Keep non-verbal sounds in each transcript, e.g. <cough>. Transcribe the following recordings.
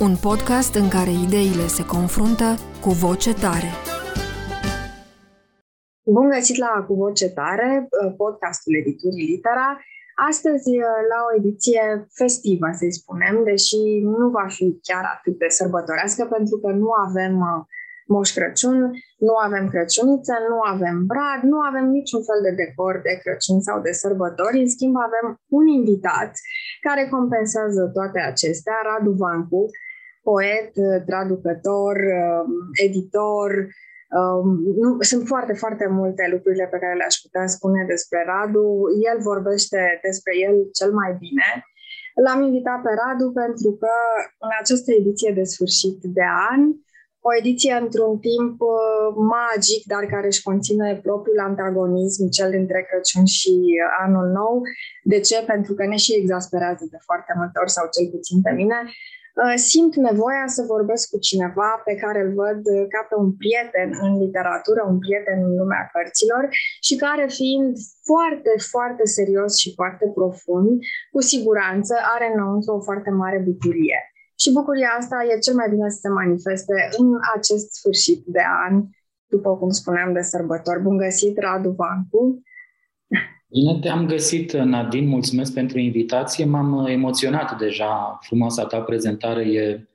Un podcast în care ideile se confruntă cu voce tare. Bun găsit la Cu Voce Tare, podcastul editurii Litera. Astăzi la o ediție festivă, să-i spunem, deși nu va fi chiar atât de sărbătorească, pentru că nu avem Moș Crăciun, nu avem Crăciuniță, nu avem brad, nu avem niciun fel de decor de Crăciun sau de sărbători. În schimb, avem un invitat care compensează toate acestea, Radu Vancu, poet, traducător, um, editor. Um, nu, sunt foarte, foarte multe lucrurile pe care le-aș putea spune despre Radu. El vorbește despre el cel mai bine. L-am invitat pe Radu pentru că în această ediție de sfârșit de an, o ediție într-un timp uh, magic, dar care își conține propriul antagonism, cel dintre Crăciun și uh, Anul Nou. De ce? Pentru că ne și exasperează de foarte multe ori, sau cel puțin pe mine, Uh, simt nevoia să vorbesc cu cineva pe care îl văd uh, ca pe un prieten în literatură, un prieten în lumea cărților și care fiind foarte, foarte serios și foarte profund, cu siguranță are înăuntru o foarte mare bucurie. Și bucuria asta e cel mai bine să se manifeste în acest sfârșit de an, după cum spuneam, de sărbători. Bun găsit, Radu Vancu! Bine te-am găsit, Nadine, mulțumesc pentru invitație. M-am emoționat deja, frumoasa ta prezentare e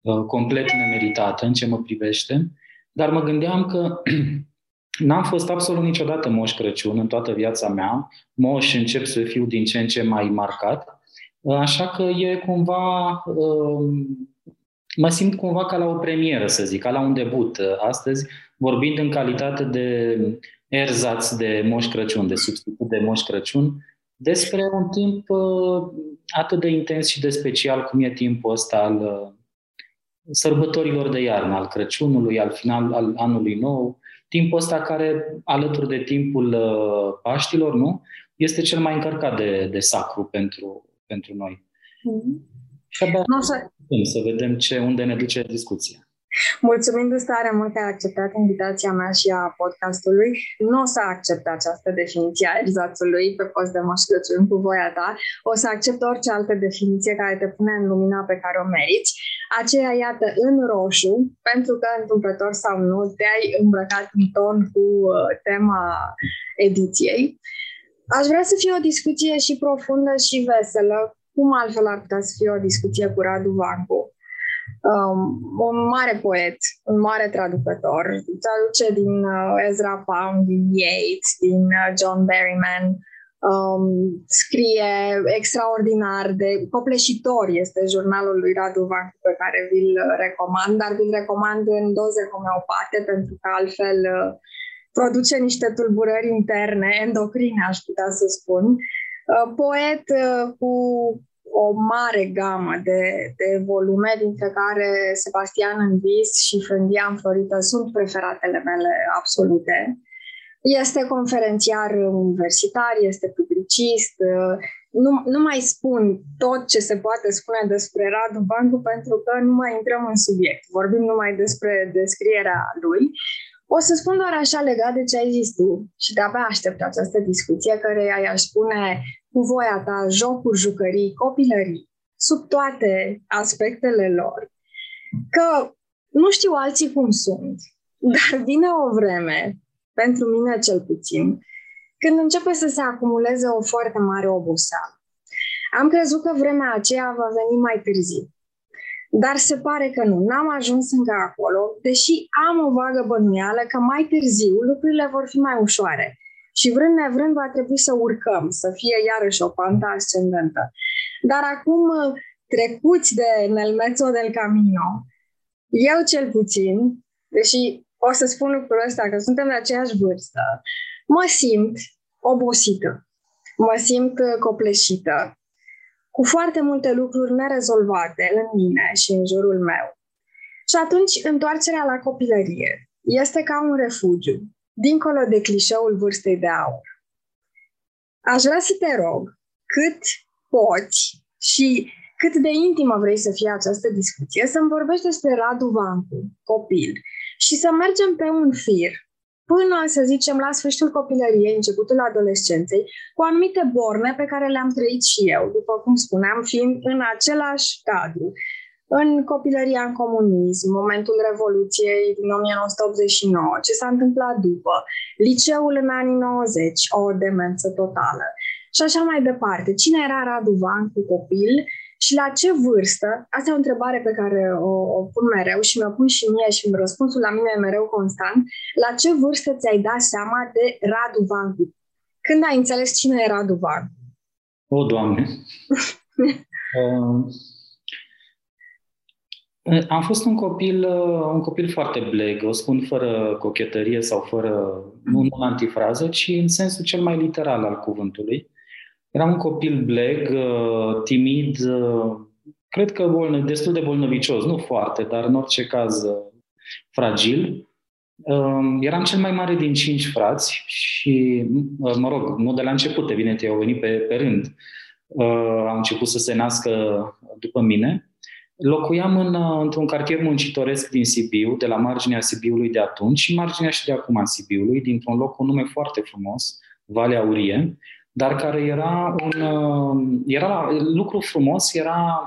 uh, complet nemeritată în ce mă privește, dar mă gândeam că <clears throat> n-am fost absolut niciodată moș Crăciun în toată viața mea. Moș încep să fiu din ce în ce mai marcat, uh, așa că e cumva... Uh, mă simt cumva ca la o premieră, să zic, ca la un debut astăzi, vorbind în calitate de erzați de Moș Crăciun, de substitut de Moș Crăciun, despre un timp uh, atât de intens și de special cum e timpul ăsta al uh, sărbătorilor de iarnă, al Crăciunului, al final al anului nou, timpul ăsta care, alături de timpul uh, Paștilor, nu, este cel mai încărcat de, de sacru pentru, pentru noi. Mm-hmm. Și abia să... să vedem ce, unde ne duce discuția. Mulțumindu-ți tare mult că ai acceptat invitația mea și a podcastului, nu o să accept această definiție a erzațului pe post de Moș Crăciun cu voia ta, o să accept orice altă definiție care te pune în lumina pe care o meriți. Aceea, iată, în roșu, pentru că, întâmplător sau nu, te-ai îmbrăcat în ton cu uh, tema ediției. Aș vrea să fie o discuție și profundă și veselă, cum altfel ar putea să fie o discuție cu Radu Vancu um, un mare poet, un mare traducător. Traduce din uh, Ezra Pound, din Yeats, din uh, John Berryman. Um, scrie extraordinar de copleșitor este jurnalul lui Radu Vancu pe care vi-l recomand, dar vi-l recomand în doze homeopate pentru că altfel uh, produce niște tulburări interne, endocrine aș putea să spun. Uh, poet uh, cu o mare gamă de, de volume, dintre care Sebastian în vis și Frândia înflorită sunt preferatele mele absolute. Este conferențiar universitar, este publicist. Nu, nu mai spun tot ce se poate spune despre Radu Bancu pentru că nu mai intrăm în subiect. Vorbim numai despre descrierea lui. O să spun doar așa legat de ce ai zis tu și de-abia aștept această discuție care i-aș spune cu voia ta, jocuri, jucării, copilării, sub toate aspectele lor, că nu știu alții cum sunt, <laughs> dar vine o vreme, pentru mine cel puțin, când începe să se acumuleze o foarte mare oboseală. Am crezut că vremea aceea va veni mai târziu. Dar se pare că nu, n-am ajuns încă acolo, deși am o vagă bănuială că mai târziu lucrurile vor fi mai ușoare și vrând nevrând va trebui să urcăm, să fie iarăși o pantă ascendentă. Dar acum, trecuți de nel mezzo del camino, eu cel puțin, deși o să spun lucrul ăsta, că suntem de aceeași vârstă, mă simt obosită, mă simt copleșită, cu foarte multe lucruri nerezolvate în mine și în jurul meu. Și atunci, întoarcerea la copilărie este ca un refugiu, dincolo de clișeul vârstei de aur. Aș vrea să te rog, cât poți și cât de intimă vrei să fie această discuție, să-mi vorbești despre Radu Vancu, copil, și să mergem pe un fir până, să zicem, la sfârșitul copilăriei, începutul adolescenței, cu anumite borne pe care le-am trăit și eu, după cum spuneam, fiind în același cadru. În copilăria în comunism, momentul Revoluției din 1989, ce s-a întâmplat după, liceul în anii 90, o demență totală. Și așa mai departe. Cine era Radu Van cu copil și la ce vârstă, asta e o întrebare pe care o, o pun mereu și mi-o pun și mie și răspunsul la mine e mereu constant, la ce vârstă ți-ai dat seama de Radu Vancu? Când ai înțeles cine e Radu Vancu? O, Doamne! uh, <laughs> am fost un copil, uh, un copil foarte bleg, o spun fără cochetărie sau fără, nu în antifrază, ci în sensul cel mai literal al cuvântului. Eram un copil bleg, uh, timid, uh, cred că bolnă, destul de bolnăvicios, nu foarte, dar în orice caz uh, fragil. Eram cel mai mare din cinci frați și, mă rog, nu de la început, evident, ei au venit pe, pe rând. Am început să se nască după mine. Locuiam în, într-un cartier muncitoresc din Sibiu, de la marginea Sibiului de atunci și marginea și de acum a Sibiului, dintr-un loc cu un nume foarte frumos, Valea Aurie, dar care era un uh, era lucru frumos, era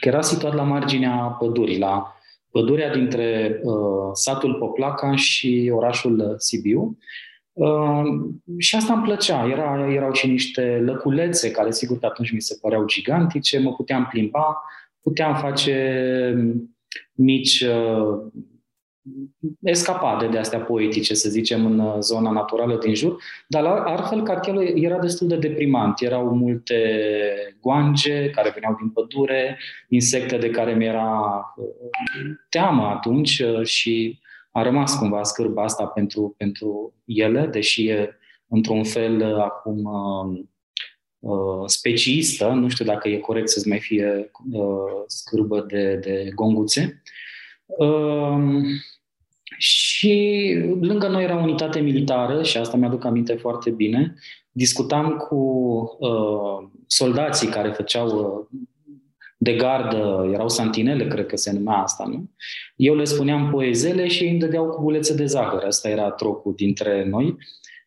că era situat la marginea pădurii, la pădurea dintre uh, satul Poplaca și orașul Sibiu. Uh, și asta îmi plăcea. Era, erau și niște lăculețe care, sigur că atunci mi se păreau gigantice, mă puteam plimba, puteam face mici uh, escapade de astea poetice, să zicem, în uh, zona naturală din jur, dar altfel cartierul era destul de deprimant. Erau multe goange care veneau din pădure, insecte de care mi-era uh, teamă atunci uh, și a rămas cumva scârba asta pentru, pentru ele, deși e într-un fel acum speciistă, nu știu dacă e corect să-ți mai fie scârbă de, de gonguțe. Și lângă noi era unitate militară și asta mi-aduc aminte foarte bine. Discutam cu uh, soldații care făceau uh, de gardă, erau santinele, cred că se numea asta, nu? Eu le spuneam poezele și ei îmi dădeau cu bulețe de zahăr. Asta era trocul dintre noi.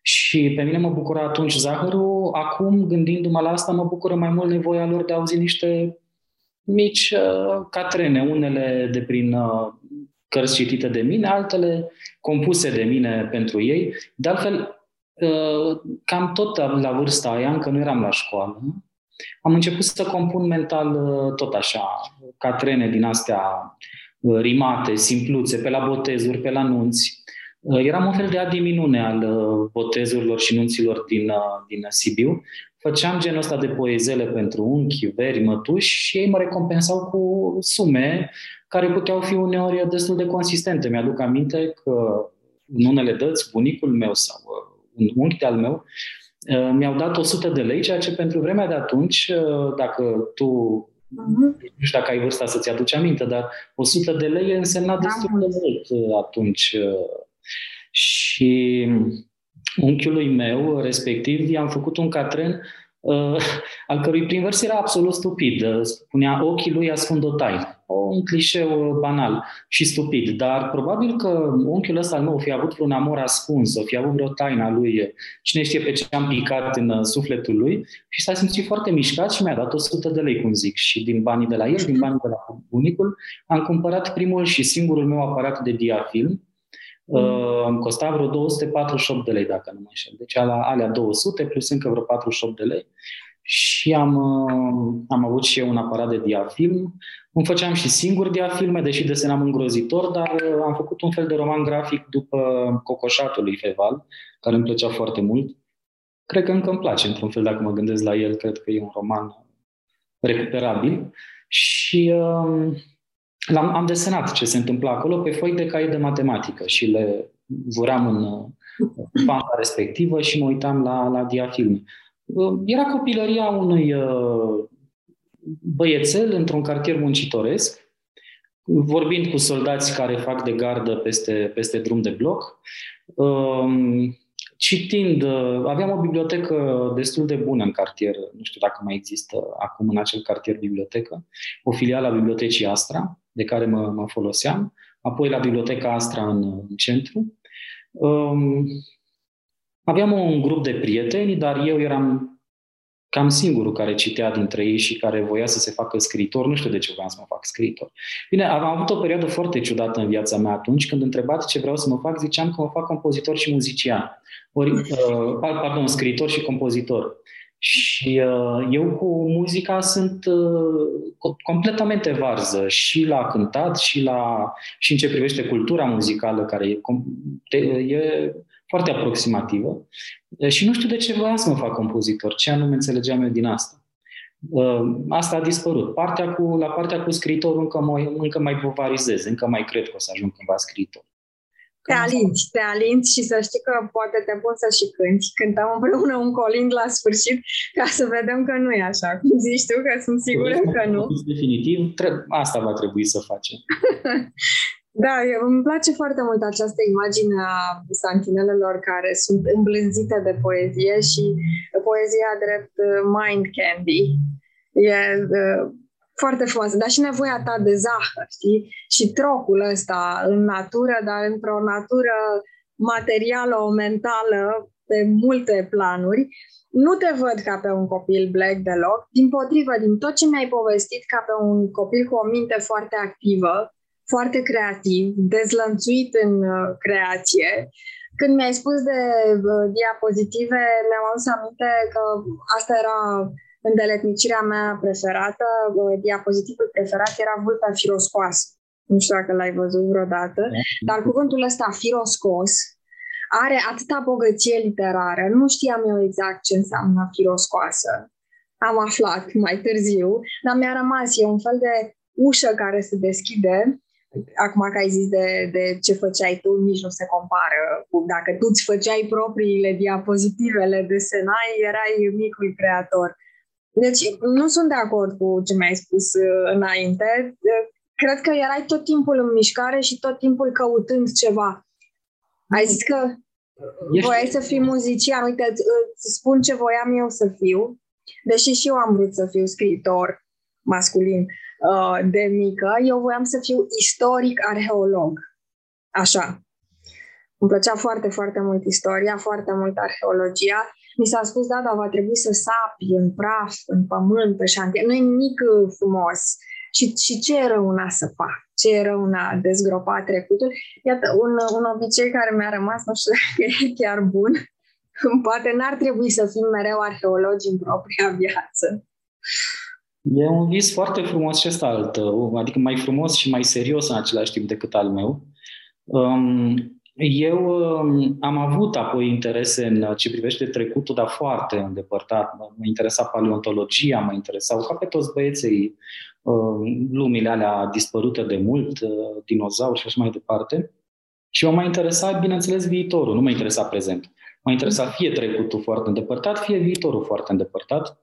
Și pe mine mă bucura atunci zahărul. Acum, gândindu-mă la asta, mă bucură mai mult nevoia lor de a auzi niște mici uh, catrene, unele de prin uh, cărți citite de mine, altele compuse de mine pentru ei. De altfel, uh, cam tot la vârsta aia, încă nu eram la școală, am început să compun mental uh, tot așa, ca trene din astea uh, rimate, simpluțe, pe la botezuri, pe la nunți. Eram un fel de adiminune al botezurilor și nunților din, din Sibiu. Făceam genul ăsta de poezele pentru unchi, veri, mătuși și ei mă recompensau cu sume care puteau fi uneori destul de consistente. Mi-aduc aminte că în unele dăți, bunicul meu sau uh, un unchi al meu uh, mi-au dat 100 de lei, ceea ce pentru vremea de atunci, uh, dacă tu uh-huh. nu știu dacă ai vârsta să-ți aduci aminte, dar 100 de lei însemna da, destul de mult atunci. Și unchiului meu, respectiv, i-am făcut un catren uh, al cărui prin vers era absolut stupid. Uh, spunea ochii lui ascund o taină. Un clișeu banal și stupid, dar probabil că unchiul ăsta al meu fi avut vreun amor ascuns, o fi avut vreo taină a lui, cine știe pe ce am picat în uh, sufletul lui și s-a simțit foarte mișcat și mi-a dat 100 de lei, cum zic, și din banii de la el, din banii de la bunicul, am cumpărat primul și singurul meu aparat de diafilm, Uh, îmi costa vreo 248 de lei, dacă nu mă înșel. Deci alea, alea 200 plus încă vreo 48 de lei. Și am, uh, am avut și eu un aparat de diafilm. Îmi făceam și singur diafilme, deși desenam îngrozitor, dar uh, am făcut un fel de roman grafic după Cocoșatul lui Feval, care îmi plăcea foarte mult. Cred că încă îmi place, într-un fel, dacă mă gândesc la el, cred că e un roman recuperabil. Și uh, L-am, am desenat ce se întâmplă acolo pe foi de caiet de matematică și le vuream în banca respectivă și mă uitam la, la diafilme. Uh, era copilăria unui uh, băiețel într-un cartier muncitoresc, vorbind cu soldați care fac de gardă peste, peste drum de bloc, um, citind, uh, aveam o bibliotecă destul de bună în cartier, nu știu dacă mai există acum în acel cartier bibliotecă, o filială a Bibliotecii Astra, de care mă, mă foloseam, apoi la Biblioteca Astra în, în centru. Um, aveam un grup de prieteni, dar eu eram cam singurul care citea dintre ei și care voia să se facă scriitor. Nu știu de ce voiam să mă fac scriitor. Bine, am avut o perioadă foarte ciudată în viața mea atunci, când întrebat ce vreau să mă fac, ziceam că mă fac compozitor și muzician. Ori, uh, pardon, scriitor și compozitor. Și uh, eu cu muzica sunt uh, completamente varză și la cântat și, la, și în ce privește cultura muzicală, care e, e foarte aproximativă. Și nu știu de ce voiam să mă fac compozitor, ce anume înțelegeam eu din asta. Asta a dispărut. Partea cu, la partea cu scriitorul încă mai, încă mai povarizez, încă mai cred că o să ajung cândva scriitor. Te alinți, te alinți și să știi că poate te pun să și cânti. Cântăm împreună un colind la sfârșit ca să vedem că nu e așa. Cum zici tu, că sunt sigură că nu. Definitiv, asta va trebui să facem. <laughs> Da, eu, îmi place foarte mult această imagine a santinelelor care sunt îmblânzite de poezie și poezia drept uh, mind candy. E uh, foarte frumoasă, dar și nevoia ta de zahăr, știi? Și trocul ăsta în natură, dar într-o natură materială, o mentală, pe multe planuri. Nu te văd ca pe un copil black deloc, din potrivă, din tot ce mi-ai povestit, ca pe un copil cu o minte foarte activă, foarte creativ, dezlănțuit în uh, creație. Când mi-ai spus de uh, diapozitive, mi-am adus aminte că asta era îndeletnicirea mea preferată, uh, diapozitivul preferat era vulpea firoscoasă. Nu știu dacă l-ai văzut vreodată, da. dar cuvântul ăsta firoscos are atâta bogăție literară. Nu știam eu exact ce înseamnă firoscoasă. Am aflat mai târziu, dar mi-a rămas. E un fel de ușă care se deschide acum că ai zis de, de ce făceai tu, nici nu se compară cu dacă tu îți făceai propriile diapozitivele, desenai, erai micul creator. Deci nu sunt de acord cu ce mi-ai spus uh, înainte. Cred că erai tot timpul în mișcare și tot timpul căutând ceva. Ai zis că Ești... voiai să fii muzician. Uite, îți, îți spun ce voiam eu să fiu, deși și eu am vrut să fiu scriitor masculin. Uh, Uh, de mică, eu voiam să fiu istoric arheolog. Așa. Îmi plăcea foarte, foarte mult istoria, foarte mult arheologia. Mi s-a spus, da, dar va trebui să sapi în praf, în pământ, pe șantier. Nu e nimic uh, frumos. Și, și ce e răuna să fac? Ce e răuna dezgropa trecutul? Iată, un, un obicei care mi-a rămas, nu știu dacă e chiar bun. <laughs> Poate n-ar trebui să fim mereu arheologi în propria viață. E un vis foarte frumos și ăsta al tău, adică mai frumos și mai serios în același timp decât al meu. Um, eu um, am avut apoi interese în ce privește trecutul, dar foarte îndepărtat. Mă interesa paleontologia, mă interesau, ca pe toți băieții, um, lumile alea dispărute de mult, uh, dinozauri și așa mai departe. Și mă mai interesa, bineînțeles, viitorul, nu mă interesa prezent. Mă interesa fie trecutul foarte îndepărtat, fie viitorul foarte îndepărtat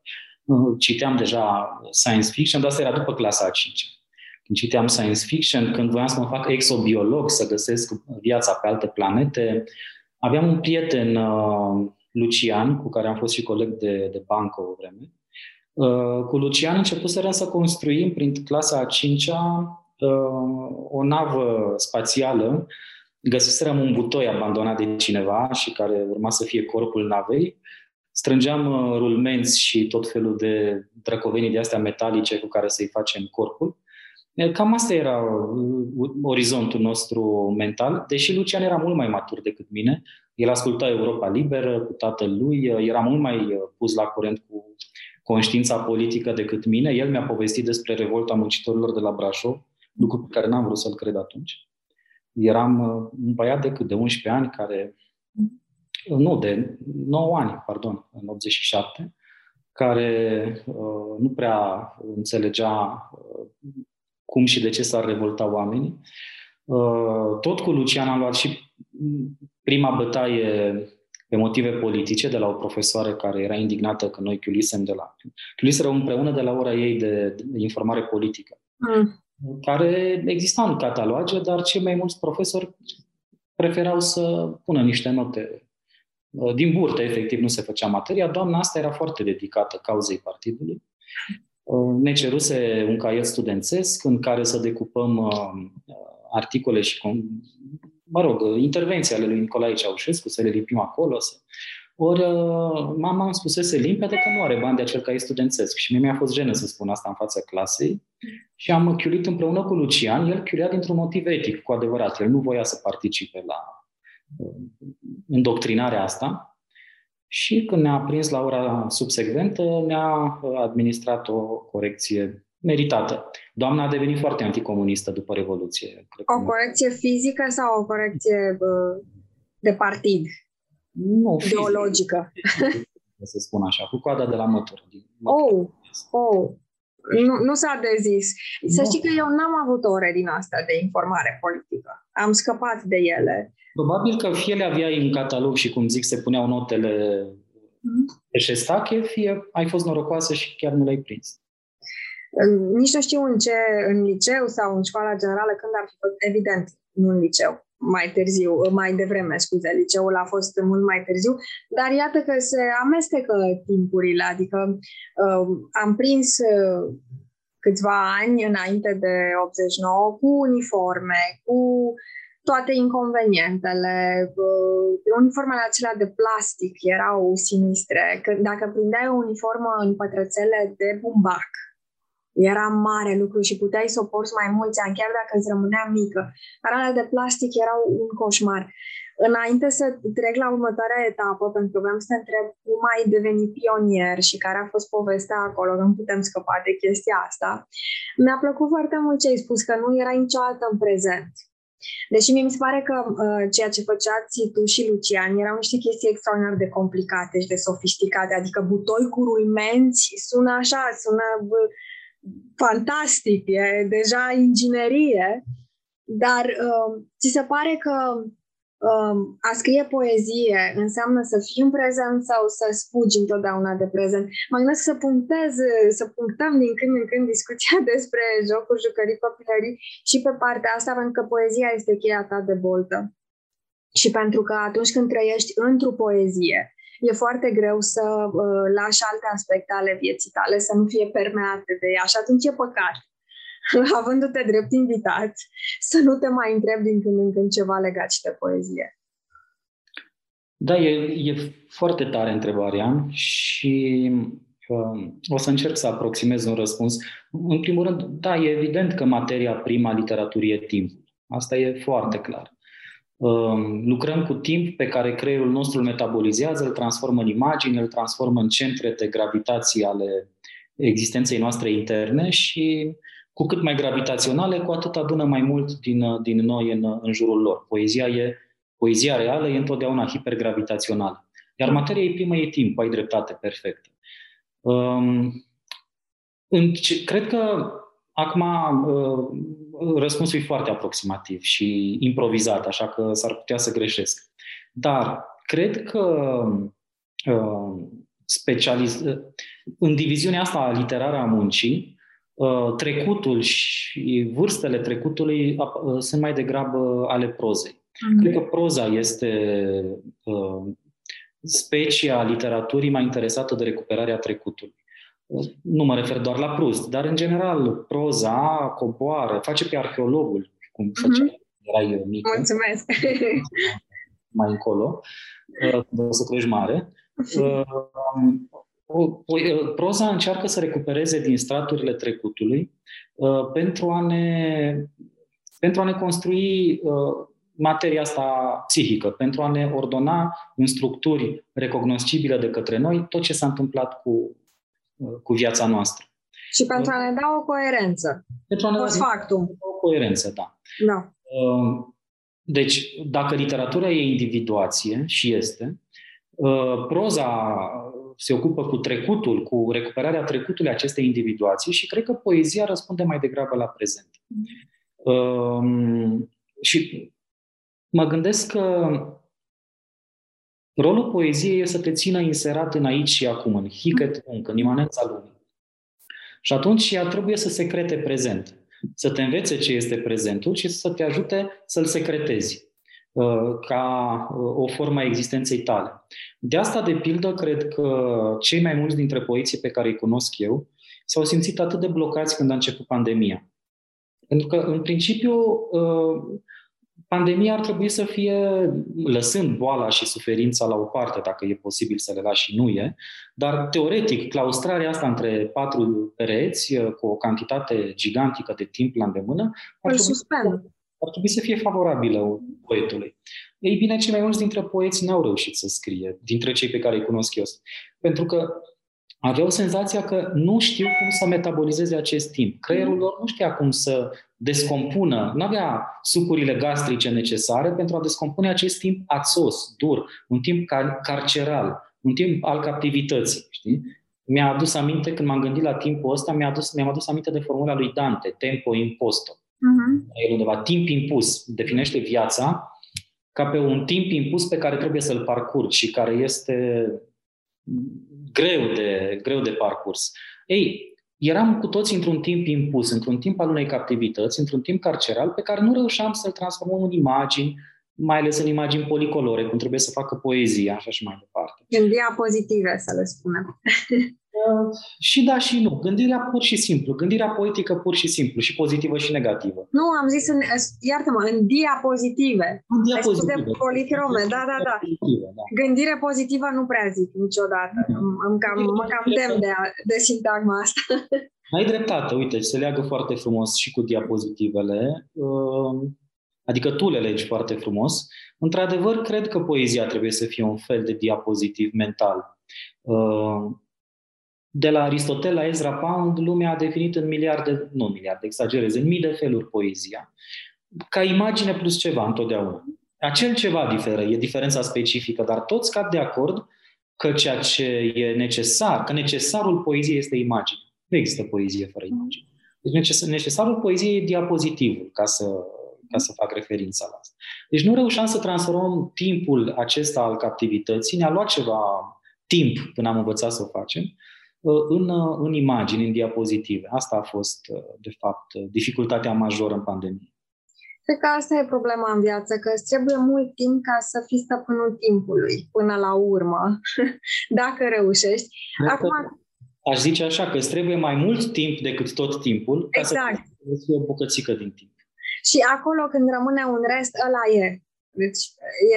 citeam deja science fiction, dar asta era după clasa a 5 Când citeam science fiction, când voiam să mă fac exobiolog, să găsesc viața pe alte planete, aveam un prieten, uh, Lucian, cu care am fost și coleg de, de bancă o vreme. Uh, cu Lucian începuserăm să construim prin clasa a 5-a uh, o navă spațială. Găsiserăm un butoi abandonat de cineva și care urma să fie corpul navei strângeam uh, rulmenți și tot felul de drăcovenii de astea metalice cu care să-i facem corpul. Cam asta era uh, orizontul nostru mental, deși Lucian era mult mai matur decât mine. El asculta Europa Liberă cu tatăl lui, uh, era mult mai pus la curent cu conștiința politică decât mine. El mi-a povestit despre revolta muncitorilor de la Brașov, lucru pe care n-am vrut să-l cred atunci. Eram un băiat de cât de 11 ani care nu, de 9 ani, pardon, în 87, care uh, nu prea înțelegea uh, cum și de ce s-ar revolta oamenii. Uh, tot cu Lucian am luat și prima bătaie pe motive politice de la o profesoară care era indignată că noi chiulisem de la... Chiuliseră împreună de la ora ei de, de informare politică. Mm. care exista în cataloge, dar cei mai mulți profesori preferau să pună niște note din burtă, efectiv, nu se făcea materia. Doamna asta era foarte dedicată cauzei partidului. Ne ceruse un caiet studențesc în care să decupăm articole și, mă rog, intervenții ale lui Nicolae Ceaușescu, să le lipim acolo. Să... Ori mama îmi spusese limpede că nu are bani de acel caiet studențesc și mie mi-a fost jenă să spun asta în fața clasei și am chiulit împreună cu Lucian. El chiulea dintr-un motiv etic, cu adevărat. El nu voia să participe la îndoctrinarea asta și când ne-a prins la ora subsecventă, ne-a administrat o corecție meritată. Doamna a devenit foarte anticomunistă după Revoluție. Cred o corecție fizică sau o corecție de partid? Nu, ideologică. Să spun așa, cu coada de la mătură. Oh, oh. Nu, nu s-a dezis. Să știi că eu n-am avut ore din asta de informare politică. Am scăpat de ele. Probabil că fie le aveai în catalog și, cum zic, se puneau notele mm. pe șestache, fie ai fost norocoasă și chiar nu le-ai prins. Nici nu știu în ce, în liceu sau în școala generală, când ar fi fost, evident, nu în liceu, mai târziu, mai devreme, scuze, liceul a fost mult mai târziu, dar iată că se amestecă timpurile, adică uh, am prins uh, câțiva ani înainte de 89 cu uniforme, cu toate inconvenientele. Uniformele acelea de plastic erau sinistre. Că dacă prindeai o uniformă în pătrățele de bumbac, era mare lucru și puteai să o porți mai mulți ani, chiar dacă îți rămânea mică. Dar alea de plastic erau un coșmar. Înainte să trec la următoarea etapă, pentru că vreau să te întreb cum ai devenit pionier și care a fost povestea acolo, nu putem scăpa de chestia asta, mi-a plăcut foarte mult ce ai spus, că nu era niciodată în prezent. Deși mie mi se pare că uh, ceea ce făceați tu și Lucian erau niște chestii extraordinar de complicate și de sofisticate, adică butoi cu rulmenți sună așa, sună uh, fantastic, e deja inginerie, dar uh, ți se pare că uh, a scrie poezie înseamnă să fii în prezent sau să spugi întotdeauna de prezent. Mă gândesc să punctez, să punctăm din când în când discuția <laughs> despre jocuri, jucării, copilării și pe partea asta, pentru că poezia este cheia ta de boltă. Și pentru că atunci când trăiești într-o poezie, e foarte greu să uh, lași alte aspecte ale vieții tale să nu fie permeate de ea și atunci e păcat <laughs> avându-te drept invitat, să nu te mai întrebi din când în când ceva legat și de poezie. Da, e, e foarte tare întrebarea și uh, o să încerc să aproximez un răspuns. În primul rând, da, e evident că materia prima literaturii e timpul. Asta e foarte clar. Um, lucrăm cu timp pe care creierul nostru îl metabolizează, îl transformă în imagini, îl transformă în centre de gravitație ale existenței noastre interne și cu cât mai gravitaționale, cu atât adună mai mult din, din noi în, în jurul lor. Poezia, e, poezia reală e întotdeauna hipergravitațională. Iar materia e primă e timp, ai dreptate, perfect. Um, în, cred că acum uh, răspunsul e foarte aproximativ și improvizat, așa că s-ar putea să greșesc. Dar cred că uh, specializ... în diviziunea asta literară a muncii, uh, trecutul și vârstele trecutului uh, sunt mai degrabă ale prozei. Mm-hmm. Cred că proza este uh, specia literaturii mai interesată de recuperarea trecutului nu mă refer doar la Proust, dar în general proza coboară, face pe arheologul, cum mhm. făcea, mm-hmm. erai mică. Mulțumesc! Mai încolo, uh, când o să crești mare. Uh, <laughs> uh, proza încearcă să recupereze din straturile trecutului pentru a ne, pentru a ne construi materia asta psihică, pentru a ne ordona în structuri recognoscibile de către noi tot ce s-a întâmplat cu cu viața noastră. Și pentru a ne da o coerență. Pentru a ne da factum. o coerență, da. da. Uh, deci, dacă literatura e individuație, și este, uh, proza se ocupă cu trecutul, cu recuperarea trecutului acestei individuații și cred că poezia răspunde mai degrabă la prezent. Mm. Și mă gândesc că Rolul poeziei e să te țină inserat în aici și acum, în hic et nunc, în imanența lumii. Și atunci ea trebuie să secrete prezent. să te învețe ce este prezentul și să te ajute să-l secretezi uh, ca uh, o formă a existenței tale. De asta, de pildă, cred că cei mai mulți dintre poeții pe care îi cunosc eu s-au simțit atât de blocați când a început pandemia. Pentru că, în principiu, uh, pandemia ar trebui să fie, lăsând boala și suferința la o parte, dacă e posibil să le lași și nu e, dar, teoretic, claustrarea asta între patru pereți, uh, cu o cantitate gigantică de timp la îndemână, ar trebui, ar trebui să fie favorabilă poetului. Ei bine, cei mai mulți dintre poeți n-au reușit să scrie, dintre cei pe care îi cunosc eu. Pentru că aveau senzația că nu știu cum să metabolizeze acest timp. Creierul lor nu știa cum să descompună, nu avea sucurile gastrice necesare pentru a descompune acest timp ațos, dur, un timp car- carceral, un timp al captivității. Știi? Mi-a adus aminte, când m-am gândit la timpul ăsta, mi-a adus, mi-am adus aminte de formula lui Dante, tempo imposto. Uh-huh. El undeva, timp impus, definește viața ca pe un timp impus pe care trebuie să-l parcurgi și care este greu de, greu de parcurs. Ei, eram cu toți într-un timp impus, într-un timp al unei captivități, într-un timp carceral, pe care nu reușeam să-l transformăm în imagini, mai ales în imagini policolore, cum trebuie să facă poezia, așa și mai departe. În diapozitive, să le spunem. <laughs> Uh, și da și nu. Gândirea pur și simplu. Gândirea poetică pur și simplu. Și pozitivă și negativă. Nu, am zis, în, iartă-mă, în diapozitive. În diapozitive. Scuze policrome, da, da, da. da. Gândire pozitivă nu prea zic niciodată. Îmi cam, mă cam tem de, de sintagma asta. Ai dreptate, uite, se leagă foarte frumos și cu diapozitivele. Uh, adică tu le legi foarte frumos. Într-adevăr, cred că poezia trebuie să fie un fel de diapozitiv mental. Uh, de la Aristotel la Ezra Pound, lumea a definit în miliarde, nu miliarde, exagerez, în mii de feluri poezia. Ca imagine plus ceva, întotdeauna. Acel ceva diferă, e diferența specifică, dar toți cad de acord că ceea ce e necesar, că necesarul poeziei este imagine. Nu există poezie fără imagine. Deci necesarul poeziei e diapozitivul, ca să, ca să fac referința la asta. Deci nu reușeam să transformăm timpul acesta al captivității, ne-a luat ceva timp până am învățat să o facem, Uh, în, uh, în imagini, în diapozitive. Asta a fost, uh, de fapt, dificultatea majoră în pandemie. Cred că asta e problema în viață, că îți trebuie mult timp ca să fii stăpânul timpului până la urmă, <laughs> dacă reușești. Acum... Aș zice așa, că îți trebuie mai mult timp decât tot timpul ca exact. să fie o bucățică din timp. Și acolo când rămâne un rest, ăla e. Deci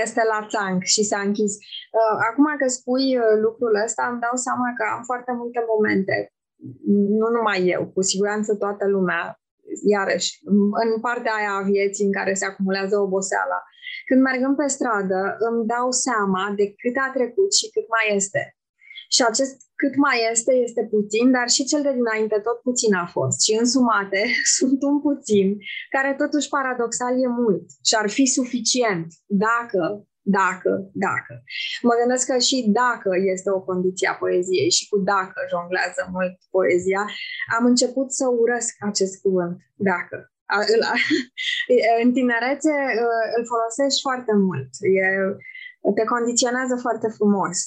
este la țanc și s-a închis. Uh, acum că spui uh, lucrul ăsta, îmi dau seama că am foarte multe momente, nu numai eu, cu siguranță toată lumea, iarăși, în partea aia a vieții în care se acumulează oboseala. Când mergând pe stradă, îmi dau seama de cât a trecut și cât mai este. Și acest cât mai este, este puțin, dar și cel de dinainte tot puțin a fost. Și însumate <laughs> sunt un puțin, care totuși paradoxal e mult și ar fi suficient dacă, dacă, dacă. Mă gândesc că și dacă este o condiție a poeziei și cu dacă jonglează mult poezia, am început să urăsc acest cuvânt, dacă. <laughs> În tinerețe îl folosești foarte mult. E te condiționează foarte frumos.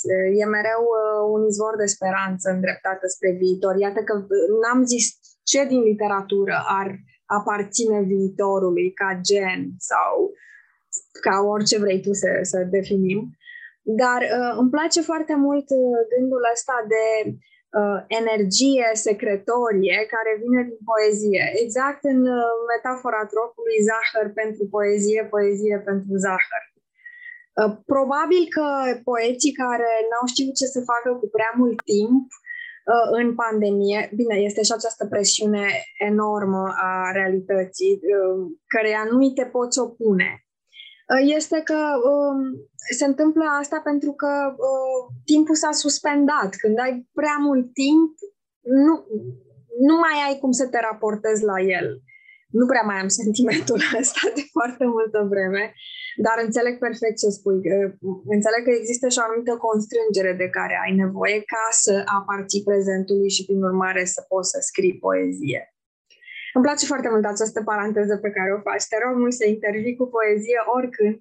E mereu uh, un izvor de speranță îndreptată spre viitor. Iată că n-am zis ce din literatură ar aparține viitorului ca gen sau ca orice vrei tu să, să definim. Dar uh, îmi place foarte mult uh, gândul ăsta de uh, energie secretorie care vine din poezie. Exact în uh, metafora tropului zahăr pentru poezie, poezie pentru zahăr. Uh, probabil că poeții care n-au știut ce să facă cu prea mult timp uh, în pandemie, bine, este și această presiune enormă a realității, uh, căreia nu te poți opune, este că um, se întâmplă asta pentru că timpul s-a suspendat. Când ai prea mult timp, nu, nu mai ai cum să te raportezi la el. Nu prea mai am <laughs> sentimentul ăsta de foarte multă vreme. Dar înțeleg perfect ce spui. Înțeleg că există și o anumită constrângere de care ai nevoie ca să aparții prezentului și, prin urmare, să poți să scrii poezie. Îmi place foarte mult această paranteză pe care o faci. Te rog mult să intervii cu poezie oricând.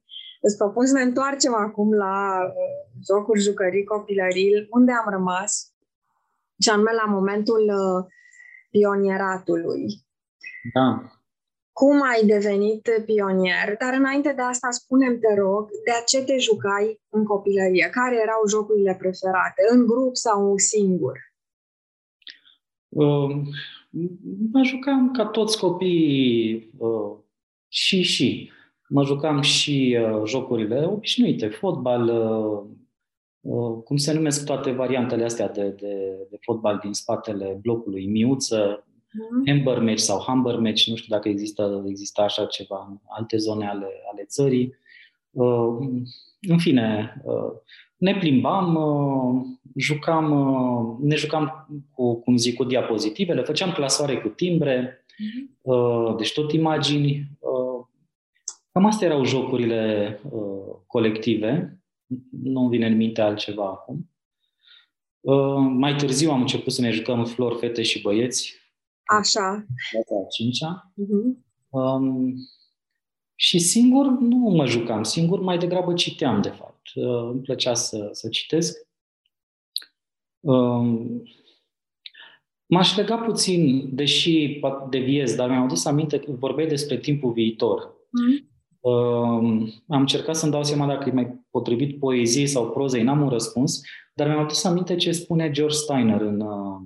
Îți propun să ne întoarcem acum la uh, jocuri, jucării, copilării, unde am rămas, și anume la momentul uh, pionieratului. Da. Cum ai devenit pionier? Dar înainte de asta, spunem te rog, de ce te jucai în copilărie? Care erau jocurile preferate? În grup sau singur? Uh, mă jucam ca toți copiii uh, și și. Mă jucam și uh, jocurile obișnuite, fotbal, uh, uh, cum se numesc toate variantele astea de, de, de fotbal din spatele blocului, miuță, mm-hmm. hamber match sau hamber match, nu știu dacă există, există așa ceva în alte zone ale, ale țării. Uh, în fine, uh, ne plimbam, uh, jucam, uh, ne jucam cu, cum zic, cu diapozitivele, făceam clasoare cu timbre, mm-hmm. deci tot imagini. Cam astea erau jocurile colective, nu vine în minte altceva acum. Mai târziu am început să ne jucăm flori, fete și băieți. Așa. Data cincea. Uh-huh. Um, și singur nu mă jucam, singur mai degrabă citeam, de fapt. Uh, îmi plăcea să, să citesc. Um, m-aș lega puțin, deși deviez, dar mi-am adus aminte că vorbeai despre timpul viitor. Mm. Uh, am încercat să-mi dau seama dacă e mai potrivit poeziei sau prozei, n-am un răspuns, dar mi-am adus aminte ce spune George Steiner în... Uh,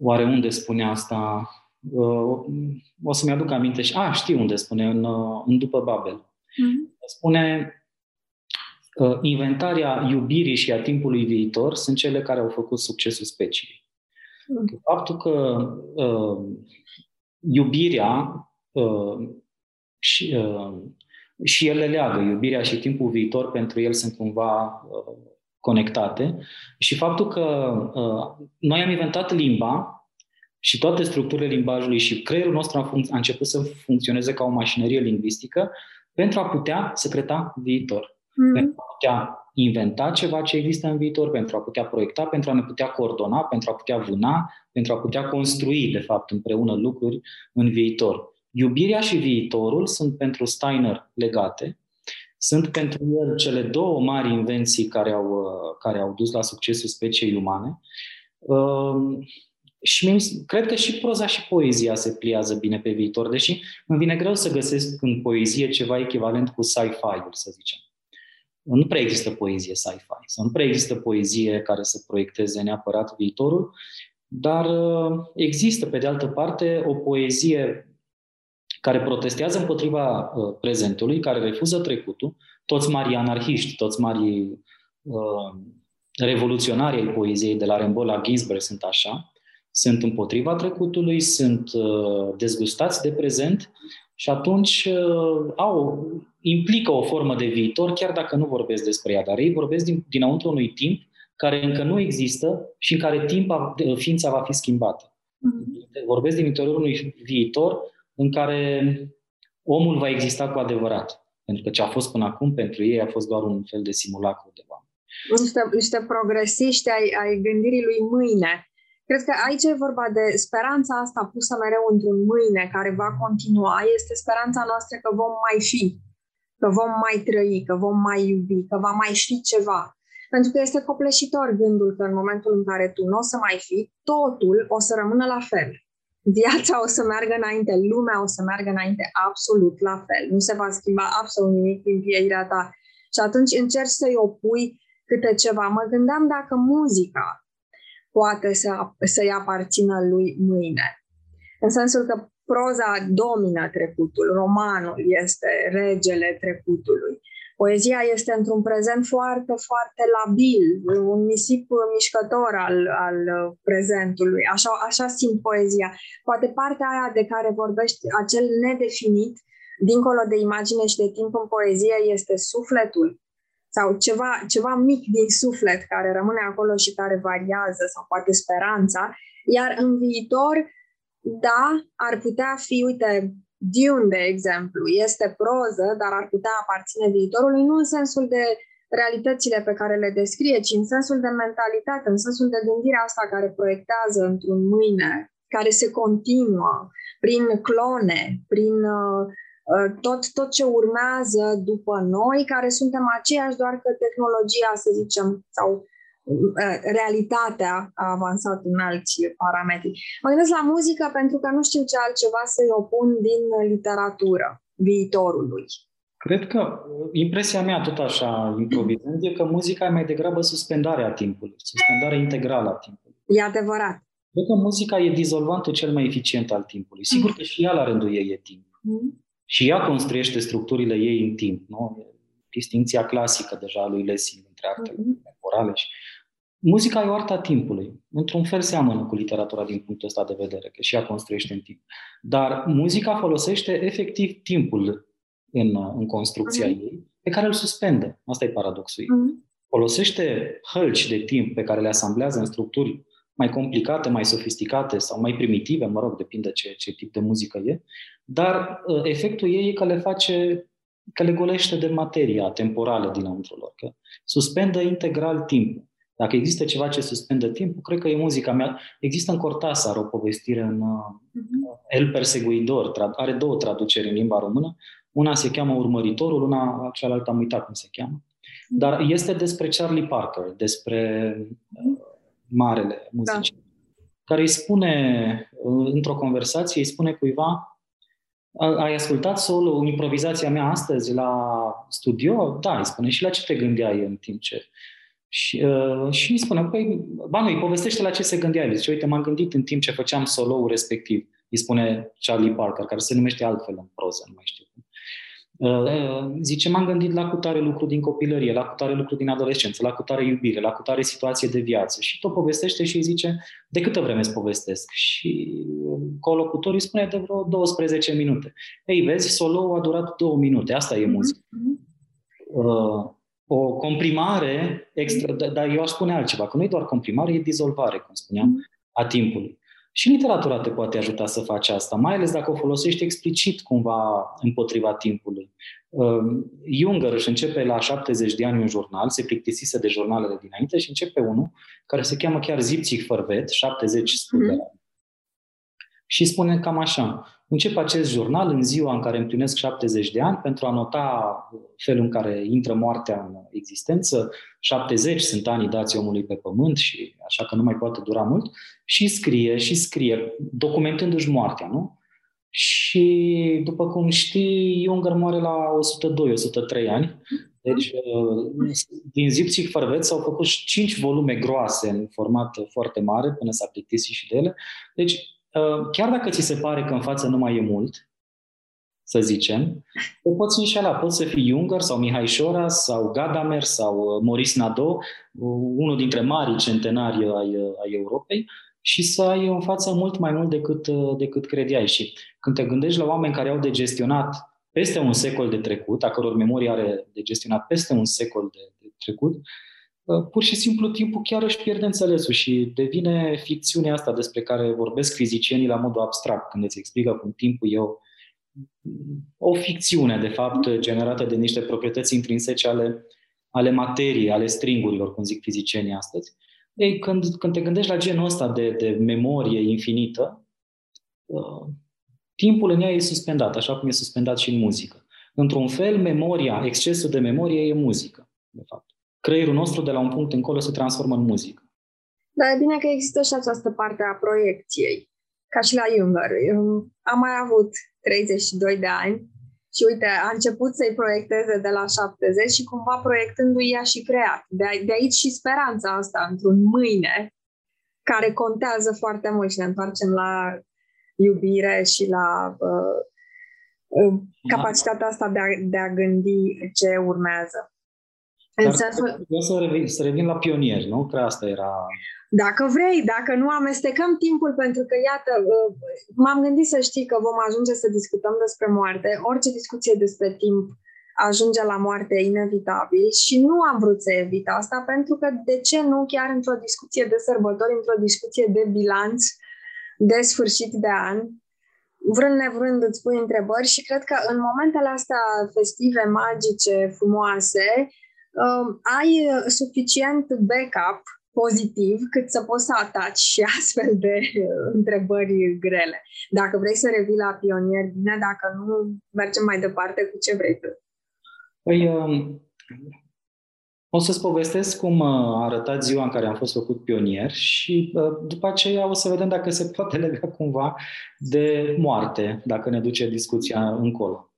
oare unde spune asta? Uh, o să-mi aduc aminte și... A, știu unde spune, în, uh, în După Babel. Mm. Spune uh, inventarea iubirii și a timpului viitor sunt cele care au făcut succesul speciei. Mm. Faptul că uh, iubirea uh, și, uh, și ele leagă, iubirea și timpul viitor pentru el sunt cumva uh, conectate și faptul că uh, noi am inventat limba și toate structurile limbajului și creierul nostru a, func- a început să funcționeze ca o mașinărie lingvistică pentru a putea secreta viitor. Mm. Pentru a putea inventa ceva ce există în viitor, pentru a putea proiecta, pentru a ne putea coordona, pentru a putea vâna, pentru a putea construi, de fapt, împreună lucruri în viitor. Iubirea și viitorul sunt pentru Steiner legate, sunt pentru el cele două mari invenții care au, care au dus la succesul speciei umane. Și cred că și proza și poezia se pliază bine pe viitor, deși îmi vine greu să găsesc în poezie ceva echivalent cu sci-fi-ul, să zicem. Nu prea există poezie sci-fi, sau nu prea există poezie care să proiecteze neapărat viitorul, dar uh, există, pe de altă parte, o poezie care protestează împotriva uh, prezentului, care refuză trecutul, toți mari anarhiști, toți mari uh, revoluționari ai poeziei, de la Rimbaud la Ginsberg sunt așa, sunt împotriva trecutului, sunt uh, dezgustați de prezent și atunci uh, au, implică o formă de viitor, chiar dacă nu vorbesc despre ea, dar ei vorbesc din, dinăuntru unui timp care încă nu există și în care timp, ființa va fi schimbată. Mm-hmm. Vorbesc din interiorul unui viitor în care omul va exista cu adevărat. Pentru că ce a fost până acum pentru ei a fost doar un fel de simulacru de oameni. Niște, niște progresiști ai, ai gândirii lui mâine Cred că aici e vorba de speranța asta pusă mereu într-un mâine care va continua. Este speranța noastră că vom mai fi, că vom mai trăi, că vom mai iubi, că va mai ști ceva. Pentru că este copleșitor gândul că în momentul în care tu nu o să mai fi, totul o să rămână la fel. Viața o să meargă înainte, lumea o să meargă înainte absolut la fel. Nu se va schimba absolut nimic din fieirea ta. Și atunci încerci să-i opui câte ceva. Mă gândeam dacă muzica poate să, să-i aparțină lui mâine. În sensul că proza domină trecutul, romanul este regele trecutului. Poezia este într-un prezent foarte, foarte labil, un nisip mișcător al, al prezentului. Așa, așa simt poezia. Poate partea aia de care vorbești, acel nedefinit, dincolo de imagine și de timp în poezie, este sufletul sau ceva, ceva mic din suflet care rămâne acolo și care variază sau poate speranța, iar în viitor, da, ar putea fi, uite, Dune, de exemplu, este proză, dar ar putea aparține viitorului, nu în sensul de realitățile pe care le descrie, ci în sensul de mentalitate, în sensul de gândire asta care proiectează într-un mâine, care se continuă prin clone, prin uh, Uh, tot, tot ce urmează după noi, care suntem aceiași, doar că tehnologia, să zicem, sau realitatea a avansat în alți parametri. Mă gândesc la muzică pentru că nu știu ce altceva să-i opun din literatură viitorului. Cred că impresia mea, tot așa improvizând, e că muzica e mai degrabă suspendarea timpului, suspendarea integrală a timpului. E adevărat. Cred că muzica e dizolvantul cel mai eficient al timpului. Sigur că și ea la rândul ei e timp. Mm. Și ea construiește structurile ei în timp. Nu? Distinția clasică deja a lui Lessing între actele mm. temporale și Muzica e o arta timpului. Într-un fel seamănă cu literatura din punctul ăsta de vedere, că și ea construiește în timp. Dar muzica folosește efectiv timpul în, în construcția mm. ei, pe care îl suspende. Asta e paradoxul ei. Mm. Folosește hălci de timp pe care le asamblează în structuri mai complicate, mai sofisticate sau mai primitive, mă rog, depinde ce, ce tip de muzică e, dar uh, efectul ei e că le face, că le golește de materia temporală dinăuntru lor, că suspendă integral timpul. Dacă există ceva ce suspendă timpul, cred că e muzica mea. Există în Cortasar o povestire în uh-huh. El Perseguidor, are două traduceri în limba română. Una se cheamă Urmăritorul, una cealaltă am uitat cum se cheamă. Dar este despre Charlie Parker, despre uh, marele muzici, da. care îi spune, uh, într-o conversație, îi spune cuiva, ai ascultat solo, improvizația mea astăzi la studio? Da, îi spune. Și la ce te gândeai în timp ce... Și, uh, și îi spune, păi, ba nu, îi povestește la ce se gândea el. Zice, uite, m-am gândit în timp ce făceam solo respectiv. Îi spune Charlie Parker, care se numește altfel în proză, nu mai știu cum. Uh, zice, m-am gândit la cutare lucru din copilărie, la cutare lucru din adolescență, la cutare iubire, la cutare situație de viață. Și tot povestește și îi zice, de câtă vreme îți povestesc? Și colocutorul îi spune de vreo 12 minute. Ei, vezi, solo a durat două minute, asta e muzică. Uh, o comprimare extra, dar eu aș spune altceva, că nu e doar comprimare, e dizolvare, cum spuneam, a timpului. Și literatura te poate ajuta să faci asta, mai ales dacă o folosești explicit cumva împotriva timpului. Um, Junger își începe la 70 de ani un jurnal, se plictisise de jurnalele dinainte și începe unul care se cheamă chiar Zipzig Fărvet, 70 mm-hmm. Și spune cam așa, încep acest jurnal în ziua în care împlinesc 70 de ani pentru a nota felul în care intră moartea în existență. 70 sunt anii dați omului pe pământ și așa că nu mai poate dura mult. Și scrie, și scrie, documentându-și moartea, nu? Și, după cum știi, Junger moare la 102-103 ani. Deci, din Zipsic Fărveț s-au făcut 5 volume groase în format foarte mare, până s-a plictisit și de ele. Deci, Uh, chiar dacă ți se pare că în față nu mai e mult, să zicem, te poți înșela. Poți să fii Junger sau Mihai Șora sau Gadamer sau uh, Maurice Nadeau, uh, unul dintre marii centenari ai, ai Europei, și să ai în față mult mai mult decât, decât credeai. Și când te gândești la oameni care au de gestionat peste un secol de trecut, a căror memorie are de gestionat peste un secol de, de trecut, pur și simplu timpul chiar își pierde înțelesul și devine ficțiunea asta despre care vorbesc fizicienii la modul abstract, când îți explică cum timpul e o, o ficțiune, de fapt, generată de niște proprietăți intrinsece ale, ale materiei, ale stringurilor, cum zic fizicienii astăzi. Ei, când, când te gândești la genul ăsta de, de memorie infinită, uh, timpul în ea e suspendat, așa cum e suspendat și în muzică. Într-un fel, memoria, excesul de memorie e muzică, de fapt creierul nostru de la un punct încolo se transformă în muzică. Dar e bine că există și această parte a proiecției, ca și la Junger. Am mai avut 32 de ani și uite, a început să-i proiecteze de la 70 și cumva proiectându-i a și creat. De, de aici și speranța asta într-un mâine, care contează foarte mult și ne întoarcem la iubire și la uh, uh, capacitatea asta de a, de a gândi ce urmează. Dar sensul... Eu să revin, să revin la pionieri, nu? Că asta era... Dacă vrei, dacă nu amestecăm timpul, pentru că, iată, uh, m-am gândit să știi că vom ajunge să discutăm despre moarte. Orice discuție despre timp ajunge la moarte inevitabil și nu am vrut să evit asta, pentru că, de ce nu, chiar într-o discuție de sărbători, într-o discuție de bilanț, de sfârșit de an, vrând nevrând îți pui întrebări și cred că în momentele astea festive, magice, frumoase, uh, ai uh, suficient backup pozitiv cât să poți să ataci și astfel de uh, întrebări grele. Dacă vrei să revii la pionier, bine, dacă nu, mergem mai departe cu ce vrei tu. Păi, um, O să-ți povestesc cum a arătat ziua în care am fost făcut pionier și după aceea o să vedem dacă se poate lega cumva de moarte, dacă ne duce discuția încolo.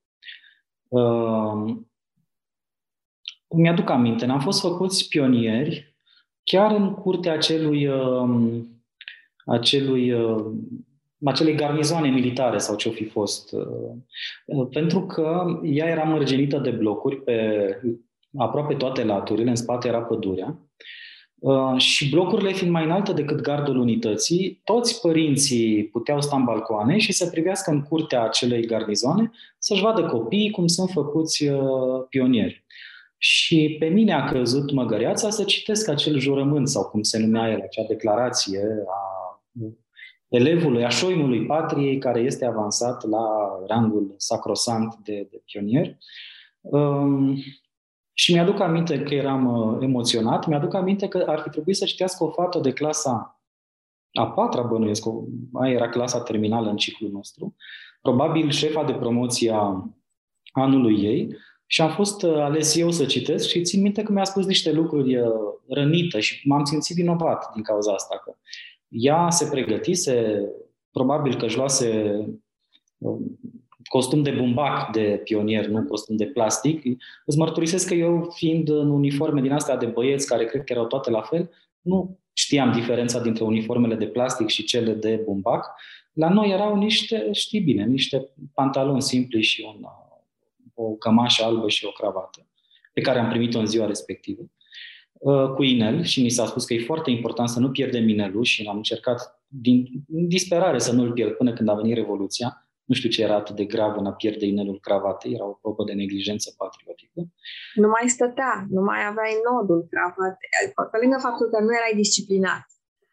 Mi-aduc aminte, ne-am fost făcuți pionieri chiar în curtea acelui, acelui acelei garnizoane militare sau ce-o fi fost. Pentru că ea era mărginită de blocuri pe aproape toate laturile, în spate era pădurea. Uh, și blocurile fiind mai înalte decât gardul unității, toți părinții puteau sta în balcoane și să privească în curtea acelei garnizoane să-și vadă copiii cum sunt făcuți uh, pionieri. Și pe mine a căzut măgăreața să citesc acel jurământ, sau cum se numea el, acea declarație a elevului, a șoimului patriei, care este avansat la rangul sacrosant de, de pionier. Um, și mi-aduc aminte că eram uh, emoționat, mi-aduc aminte că ar fi trebuit să citească o fată de clasa a patra, bănuiesc, aia era clasa terminală în ciclul nostru, probabil șefa de promoție a anului ei, și am fost uh, ales eu să citesc și țin minte că mi-a spus niște lucruri uh, rănită și m-am simțit vinovat din cauza asta. Că ea se pregătise, probabil că își luase costum de bumbac de pionier, nu costum de plastic. Îți mărturisesc că eu, fiind în uniforme din astea de băieți, care cred că erau toate la fel, nu știam diferența dintre uniformele de plastic și cele de bumbac. La noi erau niște, știi bine, niște pantaloni simpli și un, o cămașă albă și o cravată, pe care am primit-o în ziua respectivă, uh, cu inel și mi s-a spus că e foarte important să nu pierdem inelul și am încercat din disperare să nu-l pierd până când a venit Revoluția nu știu ce era atât de grav în a pierde inelul cravatei, era o probă de neglijență patriotică. Nu mai stătea, nu mai aveai nodul cravatei, pe lângă faptul că nu erai disciplinat.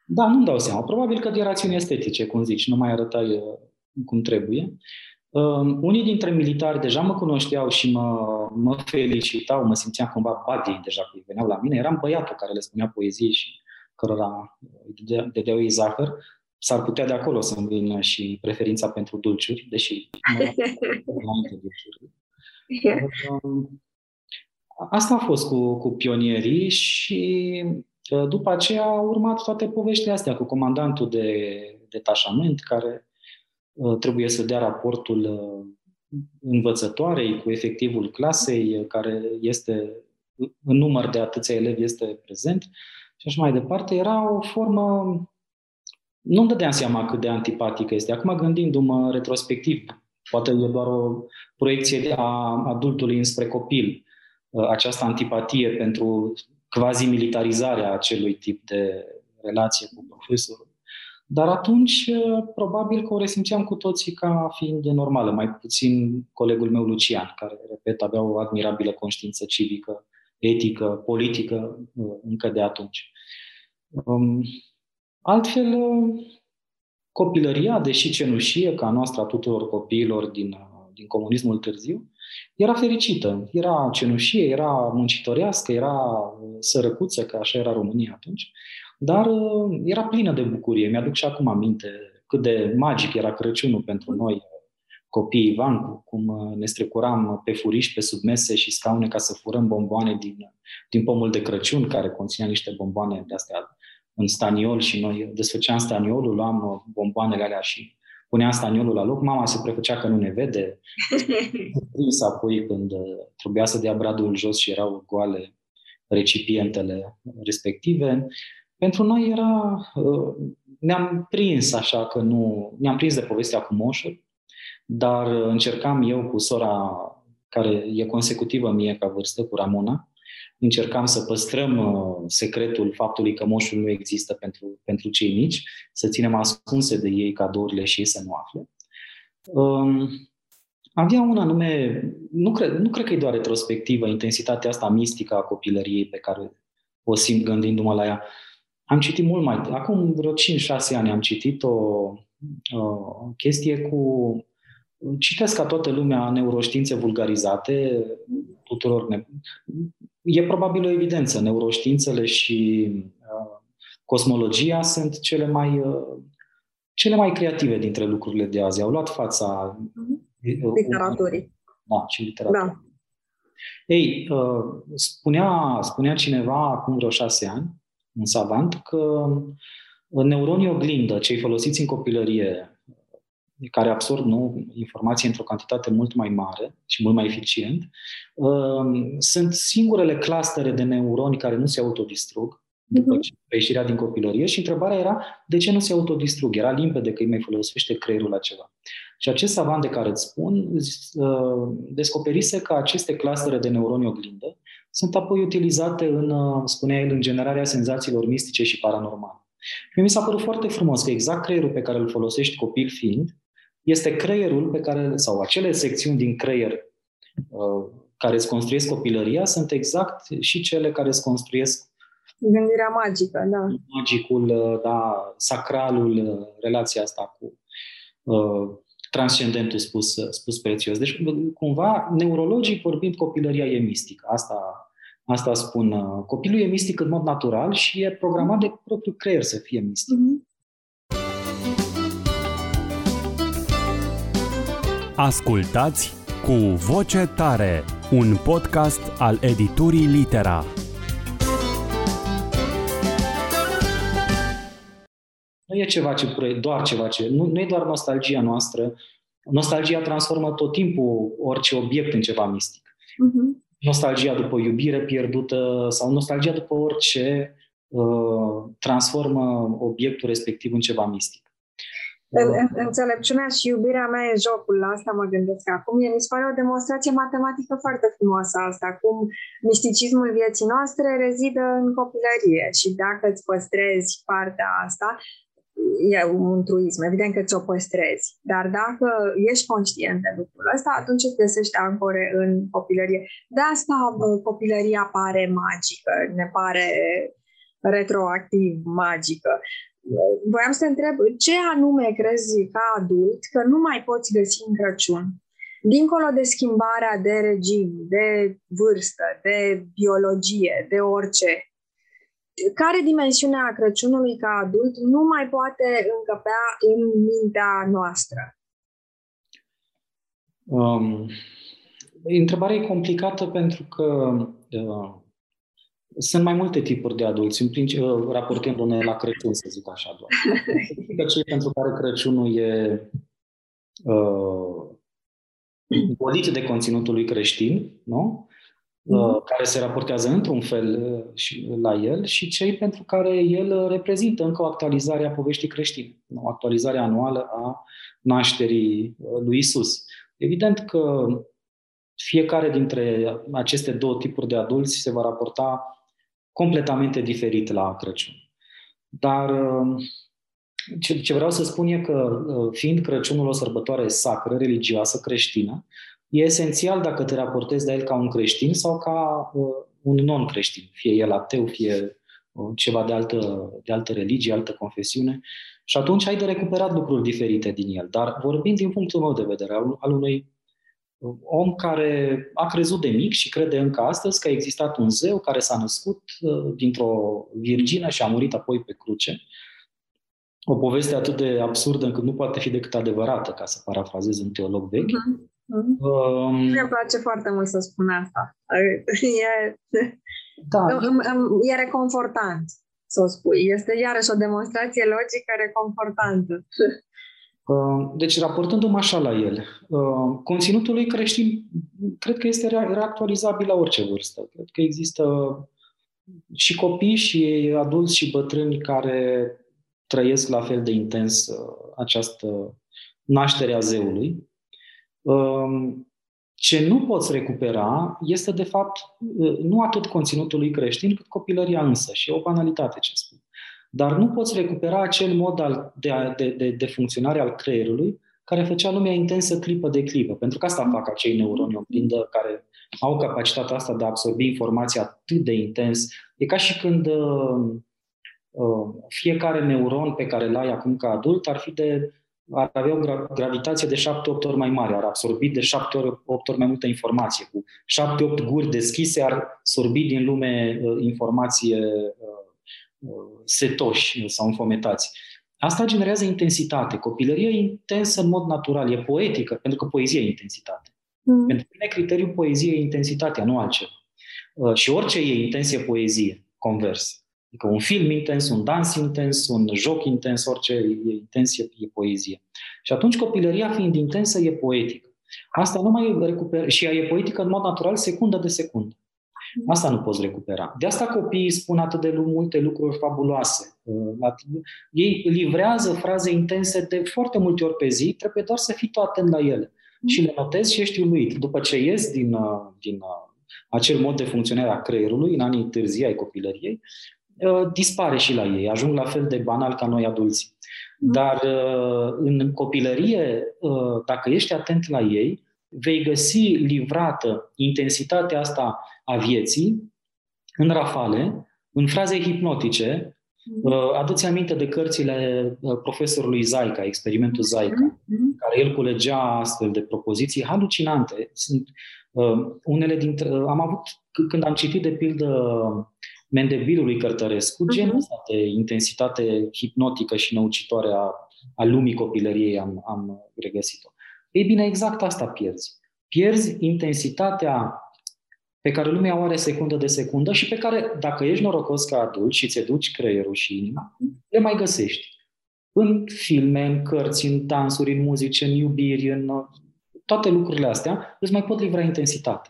Da, nu-mi dau seama. Probabil că de rațiuni estetice, cum zici, nu mai arătai uh, cum trebuie. Uh, unii dintre militari deja mă cunoșteau și mă, mă felicitau, mă simțeam cumva buddy deja că veneau la mine. Eram băiatul care le spunea poezie și cărora îi dădeau ei zahăr s-ar putea de acolo să-mi vină și preferința pentru dulciuri, deși înainte <laughs> dulciuri. Um, asta a fost cu, cu pionierii și uh, după aceea au urmat toate poveștile astea cu comandantul de detașament care uh, trebuie să dea raportul uh, învățătoarei cu efectivul clasei care este în număr de atâția elevi este prezent și așa mai departe. Era o formă nu-mi dădeam seama cât de antipatică este. Acum, gândindu-mă retrospectiv, poate e doar o proiecție a adultului înspre copil, uh, această antipatie pentru quasi-militarizarea acelui tip de relație cu profesorul. Dar atunci, uh, probabil că o resimțeam cu toții ca fiind normală, mai puțin colegul meu Lucian, care, repet, avea o admirabilă conștiință civică, etică, politică uh, încă de atunci. Um, Altfel, copilăria, deși cenușie, ca noastră a tuturor copiilor din, din comunismul târziu, era fericită. Era cenușie, era muncitorească, era sărăcuță, că așa era România atunci, dar era plină de bucurie. Mi-aduc și acum aminte cât de magic era Crăciunul pentru noi, copiii Ivan, cum ne strecuram pe furiș, pe submese și scaune ca să furăm bomboane din, din pomul de Crăciun, care conținea niște bomboane de astea în staniol și noi desfăceam staniolul, luam uh, bomboanele alea și puneam staniolul la loc. Mama se prefăcea că nu ne vede. <laughs> Prins apoi când uh, trebuia să dea bradul jos și erau goale recipientele respective. Pentru noi era, uh, ne-am prins așa că nu, ne-am prins de povestea cu moșul, dar încercam eu cu sora care e consecutivă mie ca vârstă, cu Ramona, încercam să păstrăm uh, secretul faptului că moșul nu există pentru, pentru cei mici, să ținem ascunse de ei cadourile și ei să nu afle. Um, avea un anume, nu cred, nu cred că e doar retrospectivă, intensitatea asta mistică a copilăriei pe care o simt gândindu-mă la ea. Am citit mult mai, acum vreo 5-6 ani am citit o, o chestie cu Citesc ca toată lumea neuroștiințe vulgarizate, tuturor ne e probabil o evidență. Neuroștiințele și uh, cosmologia sunt cele mai, uh, cele mai creative dintre lucrurile de azi. Au luat fața mhm. uh, literaturii. Da, și literatura. Da. Ei, spunea, spunea cineva acum vreo șase ani, un savant, că neuronii oglindă, cei folosiți în copilărie, care absorb nu, informații într-o cantitate mult mai mare și mult mai eficient, sunt singurele clustere de neuroni care nu se autodistrug după mhm. ce, pe ieșirea din copilărie și întrebarea era de ce nu se autodistrug. Era limpede că îi mai folosește creierul la ceva. Și acest savant de care îți spun uh, descoperise că aceste clustere de neuroni oglindă sunt apoi utilizate în, uh, spunea el, în generarea senzațiilor mistice și paranormale. Și mi s-a părut foarte frumos că exact creierul pe care îl folosești copil fiind, este creierul pe care, sau acele secțiuni din creier uh, care îți construiesc copilăria, sunt exact și cele care îți construiesc Gândirea magică, da. Magicul, uh, da, sacralul, uh, relația asta cu uh, transcendentul spus, uh, spus prețios. Deci, cumva, neurologii vorbind, copilăria e mistică. Asta, asta spun. Copilul e mistic în mod natural și e programat de propriul creier să fie mistic. Mm-hmm. Ascultați cu voce tare, un podcast al editurii Litera. E ceva ce, doar ceva ce, nu, nu e doar nostalgia noastră. Nostalgia transformă tot timpul orice obiect în ceva mistic. Uh-huh. Nostalgia după iubire pierdută sau nostalgia după orice uh, transformă obiectul respectiv în ceva mistic. Înțelepciunea și iubirea mea e jocul, la asta mă gândesc acum. Mi se pare o demonstrație matematică foarte frumoasă asta, cum misticismul vieții noastre rezidă în copilărie și dacă îți păstrezi partea asta, e un truism, evident că ți-o păstrezi, dar dacă ești conștient de lucrul ăsta, atunci îți găsești ancore în copilărie. De asta copilăria pare magică, ne pare retroactiv magică. Voiam să te întreb, ce anume crezi ca adult că nu mai poți găsi în Crăciun? Dincolo de schimbarea de regim, de vârstă, de biologie, de orice, care dimensiunea Crăciunului ca adult nu mai poate încăpea în mintea noastră? Um, întrebarea e complicată pentru că uh, sunt mai multe tipuri de adulți, în principiu, uh, raportându-ne la Crăciun, să zic așa doar. <laughs> Cei pentru care Crăciunul e uh, golit de conținutul lui creștin, nu? Uh, care se raportează într-un fel uh, și la el și cei pentru care el reprezintă încă o actualizare a poveștii creștine, o actualizare anuală a nașterii uh, lui Isus. Evident că fiecare dintre aceste două tipuri de adulți se va raporta completamente diferit la Crăciun. Dar ce, ce vreau să spun e că, fiind Crăciunul o sărbătoare sacră, religioasă, creștină, e esențial dacă te raportezi la el ca un creștin sau ca uh, un non-creștin, fie el ateu, fie uh, ceva de altă, de altă religie, altă confesiune. Și atunci ai de recuperat lucruri diferite din el. Dar vorbind din punctul meu de vedere, al, al unui uh, om care a crezut de mic și crede încă astăzi că a existat un zeu care s-a născut uh, dintr-o virgină și a murit apoi pe cruce. O poveste atât de absurdă încât nu poate fi decât adevărată, ca să parafrazez un teolog vechi. Uh-huh. Mm-hmm. Um, Mi-e place foarte mult să spun asta. <laughs> E, da. e reconfortant să o spui. Este iarăși o demonstrație logică reconfortantă. Um, <laughs> deci, raportându-mă așa la el, um, conținutul lui creștin cred că este reactualizabil la orice vârstă. Cred că există și copii, și adulți, și bătrâni care trăiesc la fel de intens uh, această naștere a zeului Ehm, ce nu poți recupera este, de fapt, nu atât conținutul lui creștin, cât copilăria însă. Și e o banalitate ce spun. Dar nu poți recupera acel mod al, de, de, de, de funcționare al creierului care făcea lumea intensă clipă de clipă. Pentru că asta fac acei neuroni oglindă care au capacitatea asta de a absorbi informația atât de intens. E ca și când uh, uh, fiecare neuron pe care îl ai acum ca adult ar fi de ar avea o gravitație de 7-8 ori mai mare, ar absorbi de 7-8 ori mai multă informație. Cu 7-8 guri deschise ar sorbi din lume uh, informație uh, uh, setoși sau înfometați. Asta generează intensitate. Copilăria e intensă în mod natural, e poetică, pentru că poezia e intensitate. Mm. Pentru mine criteriul poeziei e intensitatea, nu altceva. Uh, și orice e intensie poezie, convers. Adică un film intens, un dans intens, un joc intens, orice e intensie e poezie. Și atunci copilăria fiind intensă e poetică. Asta nu mai recuperă și ea e poetică în mod natural secundă de secundă. Asta nu poți recupera. De asta copiii spun atât de multe lucruri fabuloase. Uh, ei livrează fraze intense de foarte multe ori pe zi, trebuie doar să fii tu atent la ele. Și le notezi și ești uluit. După ce ies din, uh, din uh, acel mod de funcționare a creierului, în anii târzii ai copilăriei, dispare și la ei, ajung la fel de banal ca noi adulți. Dar în copilărie, dacă ești atent la ei, vei găsi livrată intensitatea asta a vieții în rafale, în fraze hipnotice. Mm-hmm. Uh, aduți aminte de cărțile uh, profesorului Zaica, experimentul Zaica, mm-hmm. care el culegea astfel de propoziții halucinante. Sunt uh, unele dintre... Uh, am avut, când am citit de pildă Mendebilului Cărtărescu, mm-hmm. genul ăsta de intensitate hipnotică și năucitoare a, a lumii copilăriei am, am regăsit-o. Ei bine, exact asta pierzi. Pierzi intensitatea pe care lumea o are secundă de secundă și pe care, dacă ești norocos ca adult și ți duci creierul și inima, le mai găsești. În filme, în cărți, în dansuri, în muzice, în iubiri, în toate lucrurile astea, îți mai pot livra intensitate.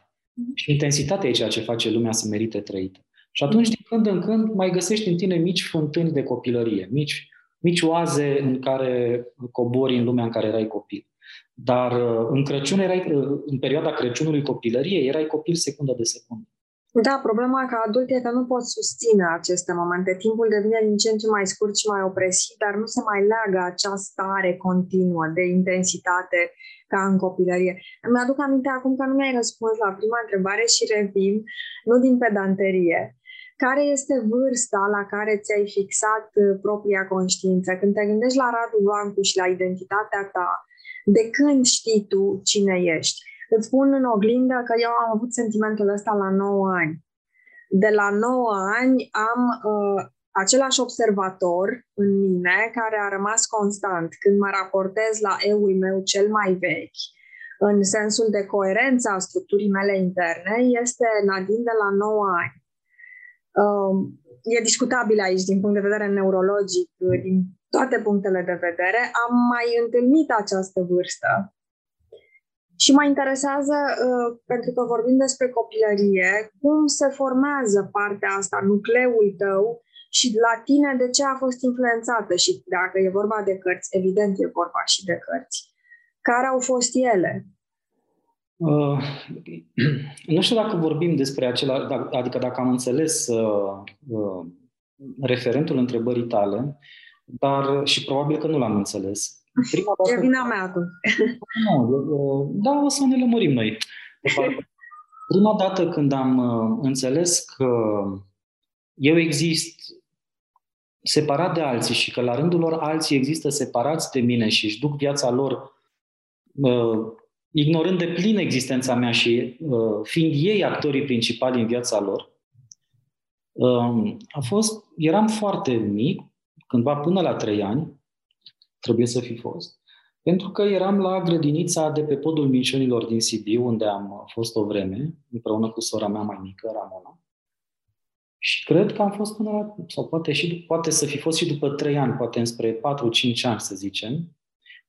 Și intensitatea e ceea ce face lumea să merite trăită. Și atunci, din când în când, mai găsești în tine mici fântâni de copilărie, mici, mici oaze în care cobori în lumea în care erai copil. Dar uh, în Crăciun erai, uh, în perioada Crăciunului copilăriei, erai copil secundă de secundă. Da, problema ca adult e că nu poți susține aceste momente. Timpul devine din ce în ce mai scurt și mai opresiv, dar nu se mai leagă acea stare continuă de intensitate ca în copilărie. Îmi aduc aminte acum că nu mi-ai răspuns la prima întrebare și revin, nu din pedanterie. Care este vârsta la care ți-ai fixat uh, propria conștiință? Când te gândești la Radu Blancu și la identitatea ta, de când știi tu cine ești. Îți spun în oglindă că eu am avut sentimentul ăsta la 9 ani. De la 9 ani am uh, același observator în mine care a rămas constant când mă raportez la eul meu cel mai vechi, în sensul de coerență a structurii mele interne, este Nadine de la 9 ani. Uh, e discutabil aici din punct de vedere neurologic, din toate punctele de vedere, am mai întâlnit această vârstă. Și mă interesează, uh, pentru că vorbim despre copilărie, cum se formează partea asta, nucleul tău și la tine de ce a fost influențată și dacă e vorba de cărți, evident e vorba și de cărți. Care au fost ele? Uh, <clears throat> nu știu dacă vorbim despre acela, adică dacă am înțeles uh, uh, referentul întrebării tale, dar și probabil că nu l-am înțeles. Prima dată... E vina mea atunci. <laughs> Nu, da, o să ne lămurim noi. <laughs> Prima dată când am uh, înțeles că eu exist separat de alții și că la rândul lor alții există separați de mine și își duc viața lor uh, ignorând de plin existența mea și uh, fiind ei actorii principali în viața lor, uh, a fost, eram foarte mic, cândva până la trei ani, trebuie să fi fost, pentru că eram la grădinița de pe podul Minciunilor din Sibiu, unde am fost o vreme, împreună cu sora mea mai mică, Ramona. Și cred că am fost până la, sau poate, și, poate să fi fost și după trei ani, poate înspre 4-5 ani, să zicem,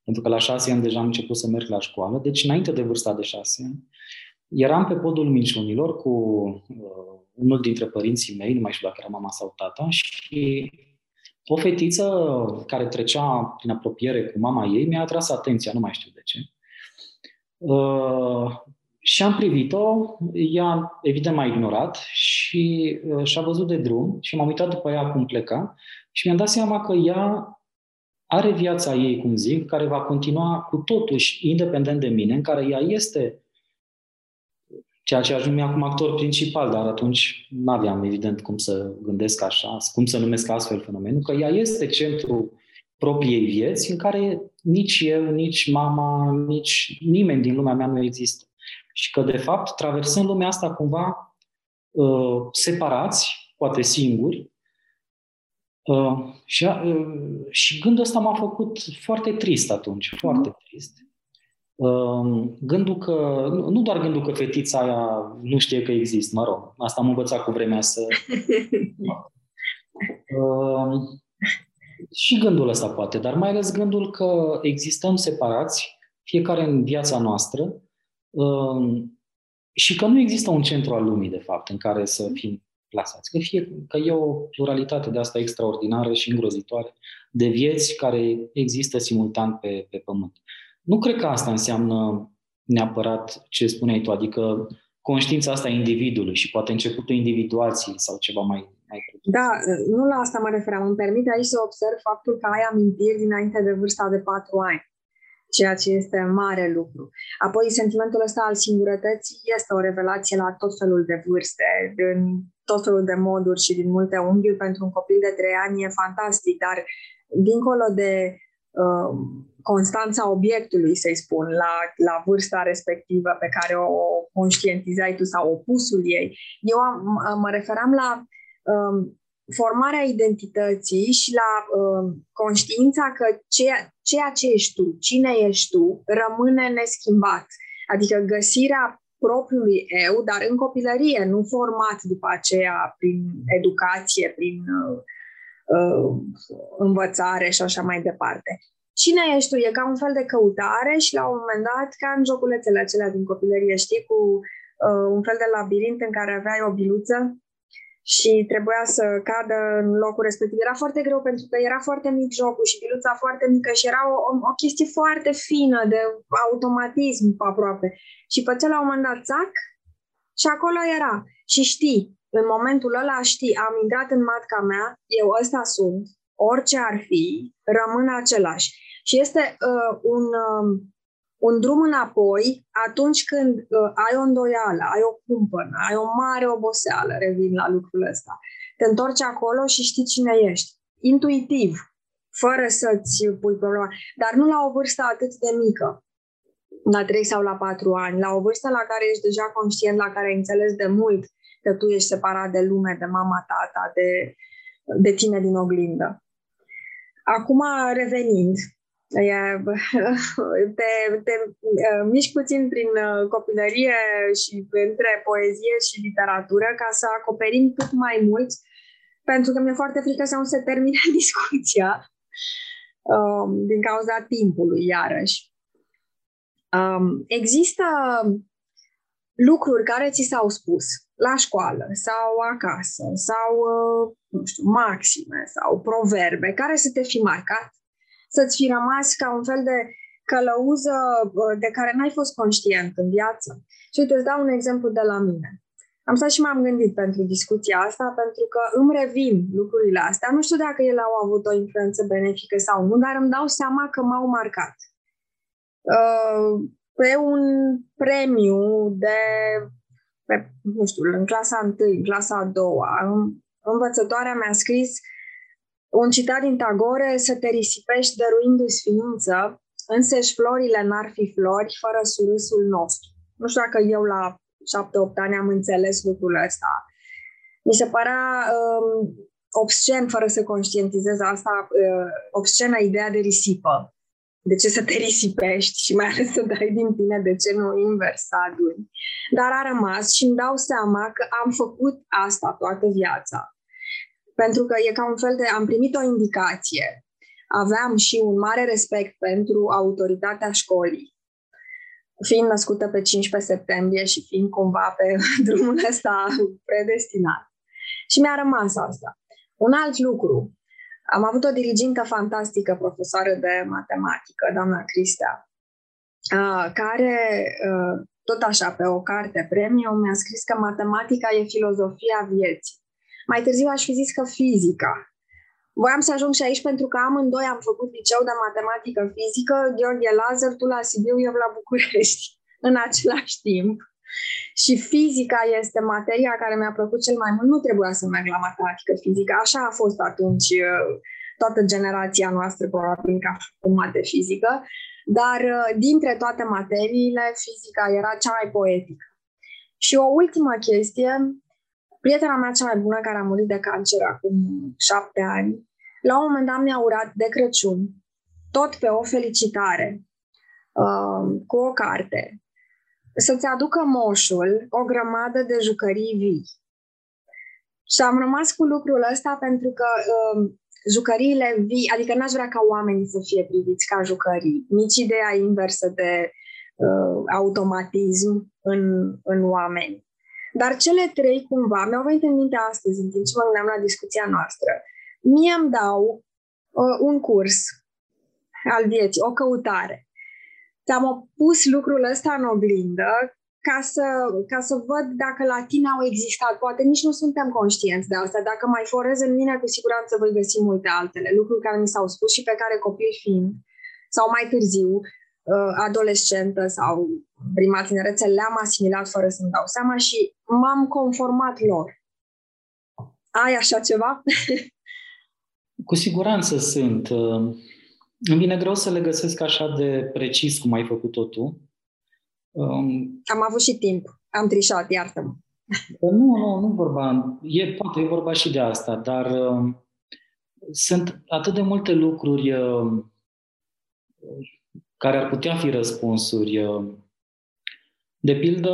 pentru că la șase ani deja am început să merg la școală, deci înainte de vârsta de șase ani, eram pe podul minciunilor cu uh, unul dintre părinții mei, nu mai știu dacă era mama sau tata, și o fetiță care trecea prin apropiere cu mama ei mi-a atras atenția, nu mai știu de ce. Uh, și am privit-o, ea evident m-a ignorat și uh, și-a văzut de drum și m-am uitat după ea cum pleca și mi-am dat seama că ea are viața ei, cum zic, care va continua cu totuși independent de mine, în care ea este ceea ce ajung acum actor principal, dar atunci nu aveam evident cum să gândesc așa, cum să numesc astfel fenomenul, că ea este centrul propriei vieți în care nici eu, nici mama, nici nimeni din lumea mea nu există. Și că, de fapt, traversând lumea asta cumva uh, separați, poate singuri, uh, și, uh, și gândul ăsta m-a făcut foarte trist atunci, foarte trist. Um, gândul că, nu doar gândul că fetița aia nu știe că există, mă rog, asta am învățat cu vremea să... <laughs> Um, și gândul ăsta poate, dar mai ales gândul că existăm separați, fiecare în viața noastră, um, și că nu există un centru al lumii, de fapt, în care să fim plasați. Că, fie, că e o pluralitate de asta extraordinară și îngrozitoare de vieți care există simultan pe, pe pământ. Nu cred că asta înseamnă neapărat ce spuneai tu, adică conștiința asta a individului și poate începutul individuației sau ceva mai, mai Da, nu la asta mă referam. Îmi permite aici să observ faptul că ai amintiri dinainte de vârsta de patru ani ceea ce este mare lucru. Apoi, sentimentul ăsta al singurătății este o revelație la tot felul de vârste, în tot felul de moduri și din multe unghiuri. Pentru un copil de trei ani e fantastic, dar dincolo de uh, constanța obiectului, să-i spun, la, la vârsta respectivă pe care o conștientizai tu sau opusul ei, eu am, mă referam la um, formarea identității și la uh, conștiința că ceea, ceea ce ești tu, cine ești tu, rămâne neschimbat. Adică găsirea propriului eu, dar în copilărie, nu format după aceea prin educație, prin uh, uh, învățare și așa mai departe. Cine ești tu? E ca un fel de căutare și la un moment dat, ca în joculețele acelea din copilărie, știi, cu uh, un fel de labirint în care aveai o biluță și trebuia să cadă în locul respectiv. Era foarte greu pentru că era foarte mic jocul și biluța foarte mică și era o, o, o chestie foarte fină de automatism aproape. Și făcea la un moment dat țac și acolo era. Și știi, în momentul ăla știi, am intrat în matca mea, eu ăsta sunt, orice ar fi, rămân același. Și este uh, un, uh, un drum înapoi atunci când uh, ai o îndoială, ai o cumpănă, ai o mare oboseală, revin la lucrul ăsta. Te întorci acolo și știi cine ești. Intuitiv, fără să-ți pui problema. Dar nu la o vârstă atât de mică, la 3 sau la 4 ani, la o vârstă la care ești deja conștient, la care ai înțeles de mult că tu ești separat de lume, de mama, tata, de, de tine din oglindă. Acum, revenind, <laughs> te, te miști puțin prin uh, copilărie și între poezie și literatură ca să acoperim cât mai mult, pentru că mi-e foarte frică să nu se termine <laughs> discuția um, din cauza timpului, iarăși. Um, există lucruri care ți s-au spus la școală sau acasă sau, uh, nu știu, maxime sau proverbe care să te fi marcat să-ți fi rămas ca un fel de călăuză de care n-ai fost conștient în viață. Și uite, îți dau un exemplu de la mine. Am stat și m-am gândit pentru discuția asta, pentru că îmi revin lucrurile astea. Nu știu dacă ele au avut o influență benefică sau nu, dar îmi dau seama că m-au marcat. Uh, pe un premiu de, pe, nu știu, în clasa 1, clasa a doua, învățătoarea mi-a scris un citat din Tagore, să te risipești dăruindu-i sființă, însăși florile n-ar fi flori fără surâsul nostru. Nu știu dacă eu la 7-8 ani am înțeles lucrul ăsta. Mi se părea um, obscen, fără să conștientizez asta, uh, obscenă ideea de risipă. De ce să te risipești și mai ales să dai din tine, de ce nu invers să aduni. Dar a rămas și îmi dau seama că am făcut asta toată viața pentru că e ca un fel de... Am primit o indicație. Aveam și un mare respect pentru autoritatea școlii. Fiind născută pe 15 septembrie și fiind cumva pe <laughs> drumul ăsta predestinat. Și mi-a rămas asta. Un alt lucru. Am avut o dirigintă fantastică, profesoară de matematică, doamna Cristea, care, tot așa, pe o carte premium, mi-a scris că matematica e filozofia vieții. Mai târziu aș fi zis că fizica. Voiam să ajung și aici pentru că amândoi am făcut liceu de matematică fizică, Gheorghe Lazar, tu la Sibiu, eu la București, <laughs> în același timp. Și fizica este materia care mi-a plăcut cel mai mult. Nu trebuia să merg la matematică fizică. Așa a fost atunci uh, toată generația noastră, probabil că a făcut mate fizică. Dar uh, dintre toate materiile, fizica era cea mai poetică. Și o ultimă chestie, Prietena mea cea mai bună, care a murit de cancer acum șapte ani, la un moment dat mi-a urat de Crăciun, tot pe o felicitare, uh, cu o carte să-ți aducă moșul o grămadă de jucării vii. Și am rămas cu lucrul ăsta pentru că uh, jucăriile vii, adică n-aș vrea ca oamenii să fie priviți ca jucării, nici ideea inversă de uh, automatism în, în oameni. Dar cele trei, cumva, mi-au venit în minte astăzi, în timp ce mă gândeam la discuția noastră. Mie îmi dau uh, un curs al vieții, o căutare. Ți-am pus lucrul ăsta în oglindă ca să, ca să văd dacă la tine au existat. Poate nici nu suntem conștienți de asta. Dacă mai forez în mine, cu siguranță voi găsi multe altele. Lucruri care mi s-au spus și pe care copil fiind, sau mai târziu, uh, adolescentă sau prima tinerețe, le-am asimilat fără să-mi dau seama și m-am conformat lor. Ai așa ceva? <laughs> Cu siguranță sunt. Uh, îmi vine greu să le găsesc așa de precis cum ai făcut-o tu. Um, Am avut și timp. Am trișat, iartă-mă. Nu, nu, nu vorba. E, poate e vorba și de asta, dar uh, sunt atât de multe lucruri uh, care ar putea fi răspunsuri. Uh, de pildă,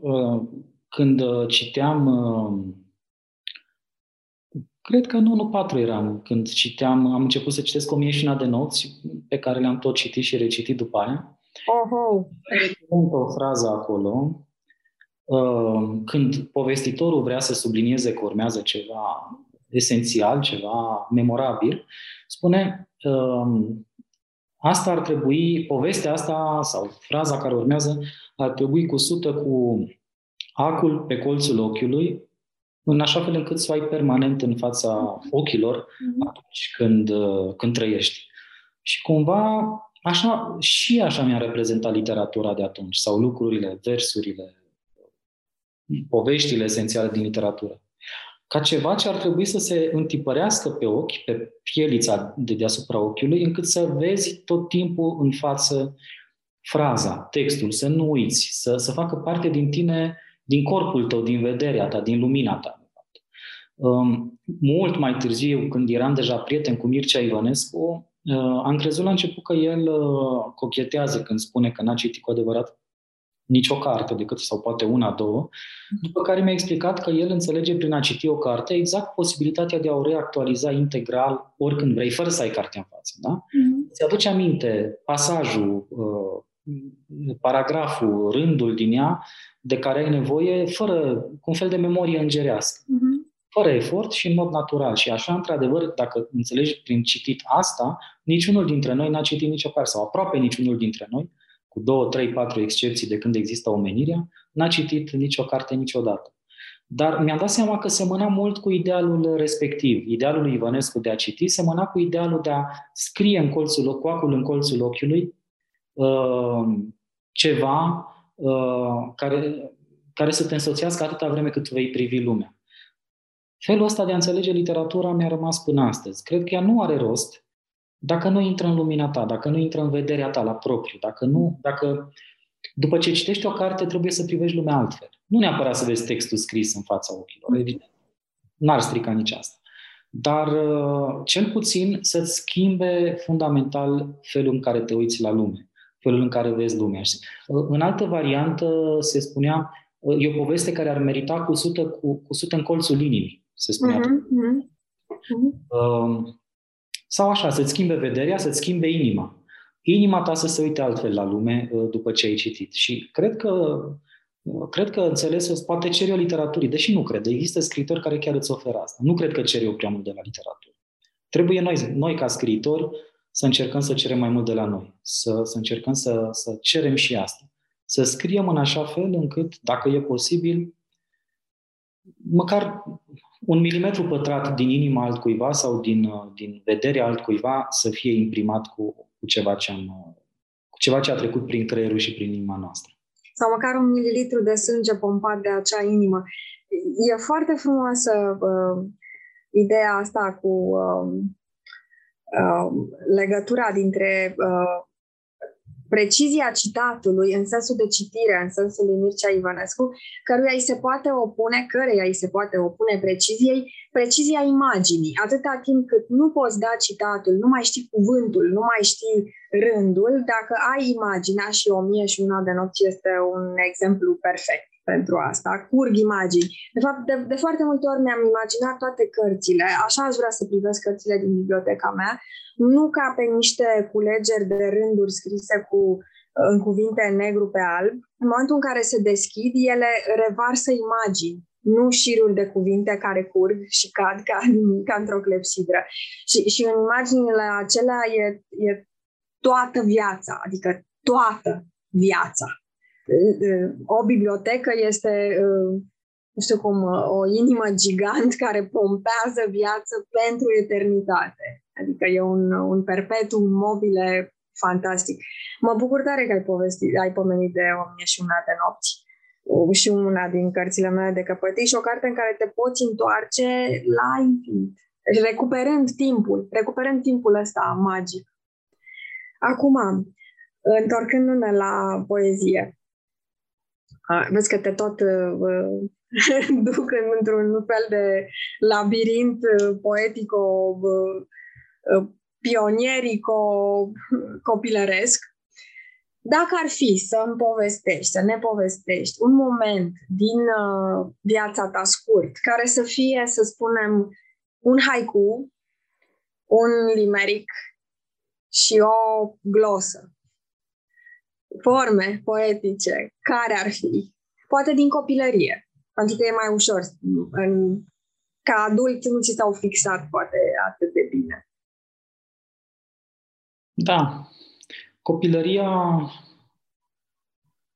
uh, când citeam uh, Cred că nu, nu patru eram când citeam, am început să citesc o mie de noți pe care le-am tot citit și recitit după aia. Oho! o frază acolo, uh, când povestitorul vrea să sublinieze că urmează ceva esențial, ceva memorabil, spune uh, asta ar trebui, povestea asta sau fraza care urmează ar trebui cusută cu acul pe colțul ochiului, în așa fel încât să o ai permanent în fața ochilor mm-hmm. atunci când, uh, când trăiești. Și cumva, așa, și așa mi-a reprezentat literatura de atunci, sau lucrurile, versurile, poveștile esențiale din literatură. Ca ceva ce ar trebui să se întipărească pe ochi, pe pielița de deasupra ochiului, încât să vezi tot timpul în față fraza, textul, să nu uiți, să, să facă parte din tine, din corpul tău, din vederea ta, din lumina ta. Um, mult mai târziu, când eram deja prieten cu Mircea Ionescu, uh, am crezut la început că el uh, cochetează când spune că n-a citit cu adevărat nicio carte decât, sau poate una, două, după care mi-a explicat că el înțelege prin a citi o carte exact posibilitatea de a o reactualiza integral oricând vrei, fără să ai cartea în față. Da? Mm-hmm. Ți aduce aminte pasajul, uh, paragraful, rândul din ea de care ai nevoie, fără, cu un fel de memorie îngerească. Mm-hmm fără efort și în mod natural. Și așa, într-adevăr, dacă înțelegi prin citit asta, niciunul dintre noi n-a citit nicio carte, sau aproape niciunul dintre noi, cu două, trei, patru excepții de când există omenirea, n-a citit nicio carte niciodată. Dar mi-am dat seama că semăna mult cu idealul respectiv. Idealul lui Ivănescu de a citi semăna cu idealul de a scrie în colțul, coacul în colțul ochiului uh, ceva uh, care, care să te însoțească atâta vreme cât vei privi lumea. Felul ăsta de a înțelege literatura mi-a rămas până astăzi. Cred că ea nu are rost dacă nu intră în lumina ta, dacă nu intră în vederea ta la propriu, dacă nu, dacă după ce citești o carte trebuie să privești lumea altfel. Nu neapărat să vezi textul scris în fața ochilor, evident. N-ar strica nici asta. Dar uh, cel puțin să-ți schimbe fundamental felul în care te uiți la lume, felul în care vezi lumea. Uh, în altă variantă se spunea, uh, e o poveste care ar merita cu sută, cu, cu sută în colțul inimii se spunea. Uh-huh, uh-huh. Uh, sau așa, să-ți schimbe vederea, să-ți schimbe inima. Inima ta să se uite altfel la lume uh, după ce ai citit. Și cred că uh, Cred că înțelesul poate cere o literaturii, deși nu cred. Există scritori care chiar îți oferă asta. Nu cred că cer eu prea mult de la literatură. Trebuie noi, noi ca scriitori, să încercăm să cerem mai mult de la noi. Să, să încercăm să, să cerem și asta. Să scriem în așa fel încât, dacă e posibil, măcar un milimetru pătrat din inima altcuiva sau din, uh, din vederea altcuiva să fie imprimat cu, cu, ceva ce am, uh, cu ceva ce a trecut prin creierul și prin inima noastră. Sau măcar un mililitru de sânge pompat de acea inimă. E foarte frumoasă uh, ideea asta cu uh, uh, legătura dintre uh, precizia citatului în sensul de citire, în sensul lui Mircea Ivănescu, căruia îi se poate opune, căreia îi se poate opune preciziei, precizia imaginii. Atâta timp cât nu poți da citatul, nu mai știi cuvântul, nu mai știi rândul, dacă ai imaginea și o mie și una de nopți este un exemplu perfect pentru asta, curg imagini. De fapt, de, de foarte multe ori mi-am imaginat toate cărțile, așa aș vrea să privesc cărțile din biblioteca mea, nu ca pe niște culegeri de rânduri scrise cu în cuvinte negru pe alb. În momentul în care se deschid, ele revarsă imagini, nu șiruri de cuvinte care curg și cad ca, <laughs> ca într-o clepsidră. Și, și în imaginile acelea e, e toată viața, adică toată viața o bibliotecă este, nu știu cum, o inimă gigant care pompează viață pentru eternitate. Adică e un, un perpetuum mobile fantastic. Mă bucur tare că ai, povestit, ai pomenit de O mie și una de nopți și una din cărțile mele de căpătii și o carte în care te poți întoarce la infinit. Deci recuperând timpul, recuperând timpul ăsta magic. Acum, întorcându-ne la poezie, vezi că te tot uh, <laughs> duc într-un fel de labirint uh, poetico, uh, uh, pionierico, <laughs> copilăresc. Dacă ar fi să îmi povestești, să ne povestești un moment din uh, viața ta scurt, care să fie, să spunem, un haiku, un limeric și o glosă, forme poetice, care ar fi? Poate din copilărie, pentru că e mai ușor. În, ca adult nu ți s-au fixat poate atât de bine. Da. Copilăria,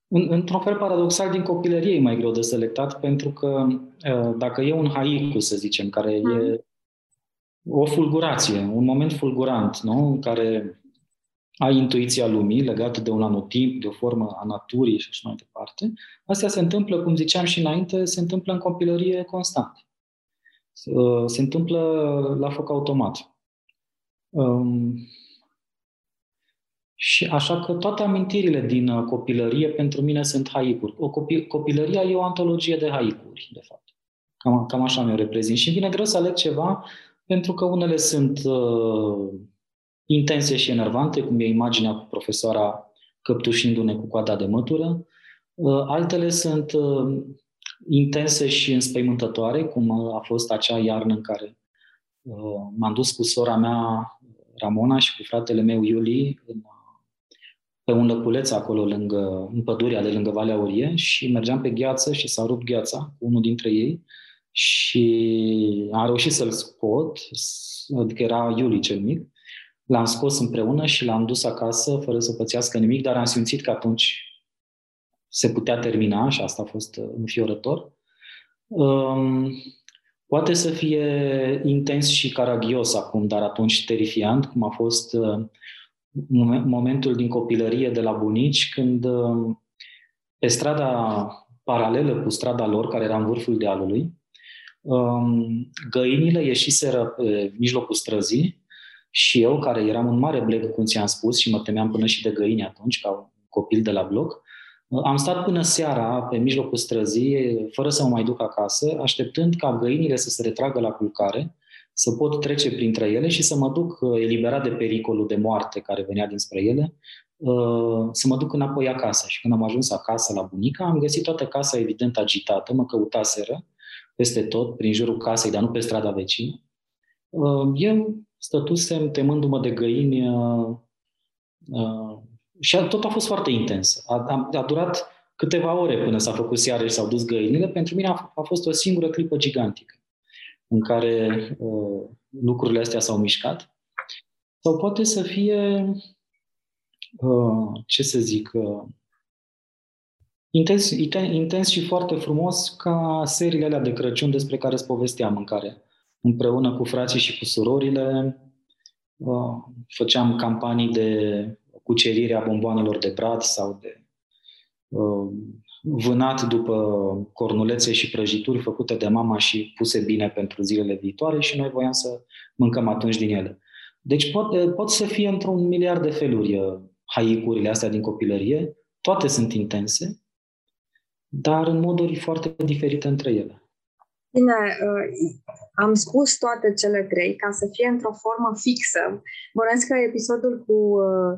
în, într-un fel paradoxal, din copilărie e mai greu de selectat, pentru că dacă e un haiku, să zicem, care mm. e o fulgurație, un moment fulgurant, nu? în care ai intuiția lumii legată de un anotip, de o formă a naturii și așa mai departe. Astea se întâmplă, cum ziceam și înainte, se întâmplă în copilărie constant. Se întâmplă la foc automat. Um, și așa că toate amintirile din uh, copilărie pentru mine sunt haicuri. O copil, copilăria e o antologie de haicuri, de fapt. Cam, cam așa mi-o reprezint. Și vine greu să aleg ceva, pentru că unele sunt uh, intense și enervante, cum e imaginea cu profesoara căptușindu-ne cu coada de mătură. Uh, altele sunt uh, intense și înspăimântătoare, cum a fost acea iarnă în care uh, m-am dus cu sora mea, Ramona, și cu fratele meu, Iuli, pe un lăculeț acolo lângă, în pădurea de lângă Valea Orie și mergeam pe gheață și s-a rupt gheața cu unul dintre ei și am reușit să-l scot, adică era Iuli cel mic, L-am scos împreună și l-am dus acasă fără să pățească nimic, dar am simțit că atunci se putea termina și asta a fost uh, înfiorător. Um, poate să fie intens și caragios acum, dar atunci terifiant, cum a fost uh, momentul din copilărie de la bunici, când uh, pe strada paralelă cu strada lor, care era în vârful dealului, um, găinile ieșiseră pe mijlocul străzii și eu, care eram un mare blec, cum ți-am spus, și mă temeam până și de găini atunci, ca un copil de la bloc, am stat până seara pe mijlocul străzii, fără să mă mai duc acasă, așteptând ca găinile să se retragă la culcare, să pot trece printre ele și să mă duc uh, eliberat de pericolul de moarte care venea dinspre ele, uh, să mă duc înapoi acasă. Și când am ajuns acasă la bunica, am găsit toată casa evident agitată, mă căutaseră peste tot, prin jurul casei, dar nu pe strada vecină. Uh, eu stătusem temându-mă de găini uh, uh, și tot a fost foarte intens. A, a, a durat câteva ore până s-a făcut seară și s-au dus găinile. Pentru mine a, a fost o singură clipă gigantică în care uh, lucrurile astea s-au mișcat. Sau poate să fie, uh, ce să zic, uh, intens, intens și foarte frumos ca seriile alea de Crăciun despre care îți povesteam, în care împreună cu frații și cu surorile uh, făceam campanii de cucerire a bomboanelor de brad sau de uh, vânat după cornulețe și prăjituri făcute de mama și puse bine pentru zilele viitoare și noi voiam să mâncăm atunci din ele. Deci pot, pot să fie într-un miliard de feluri uh, haicurile astea din copilărie, toate sunt intense, dar în moduri foarte diferite între ele. Bine, uh, am spus toate cele trei ca să fie într-o formă fixă. Bănesc că episodul cu uh,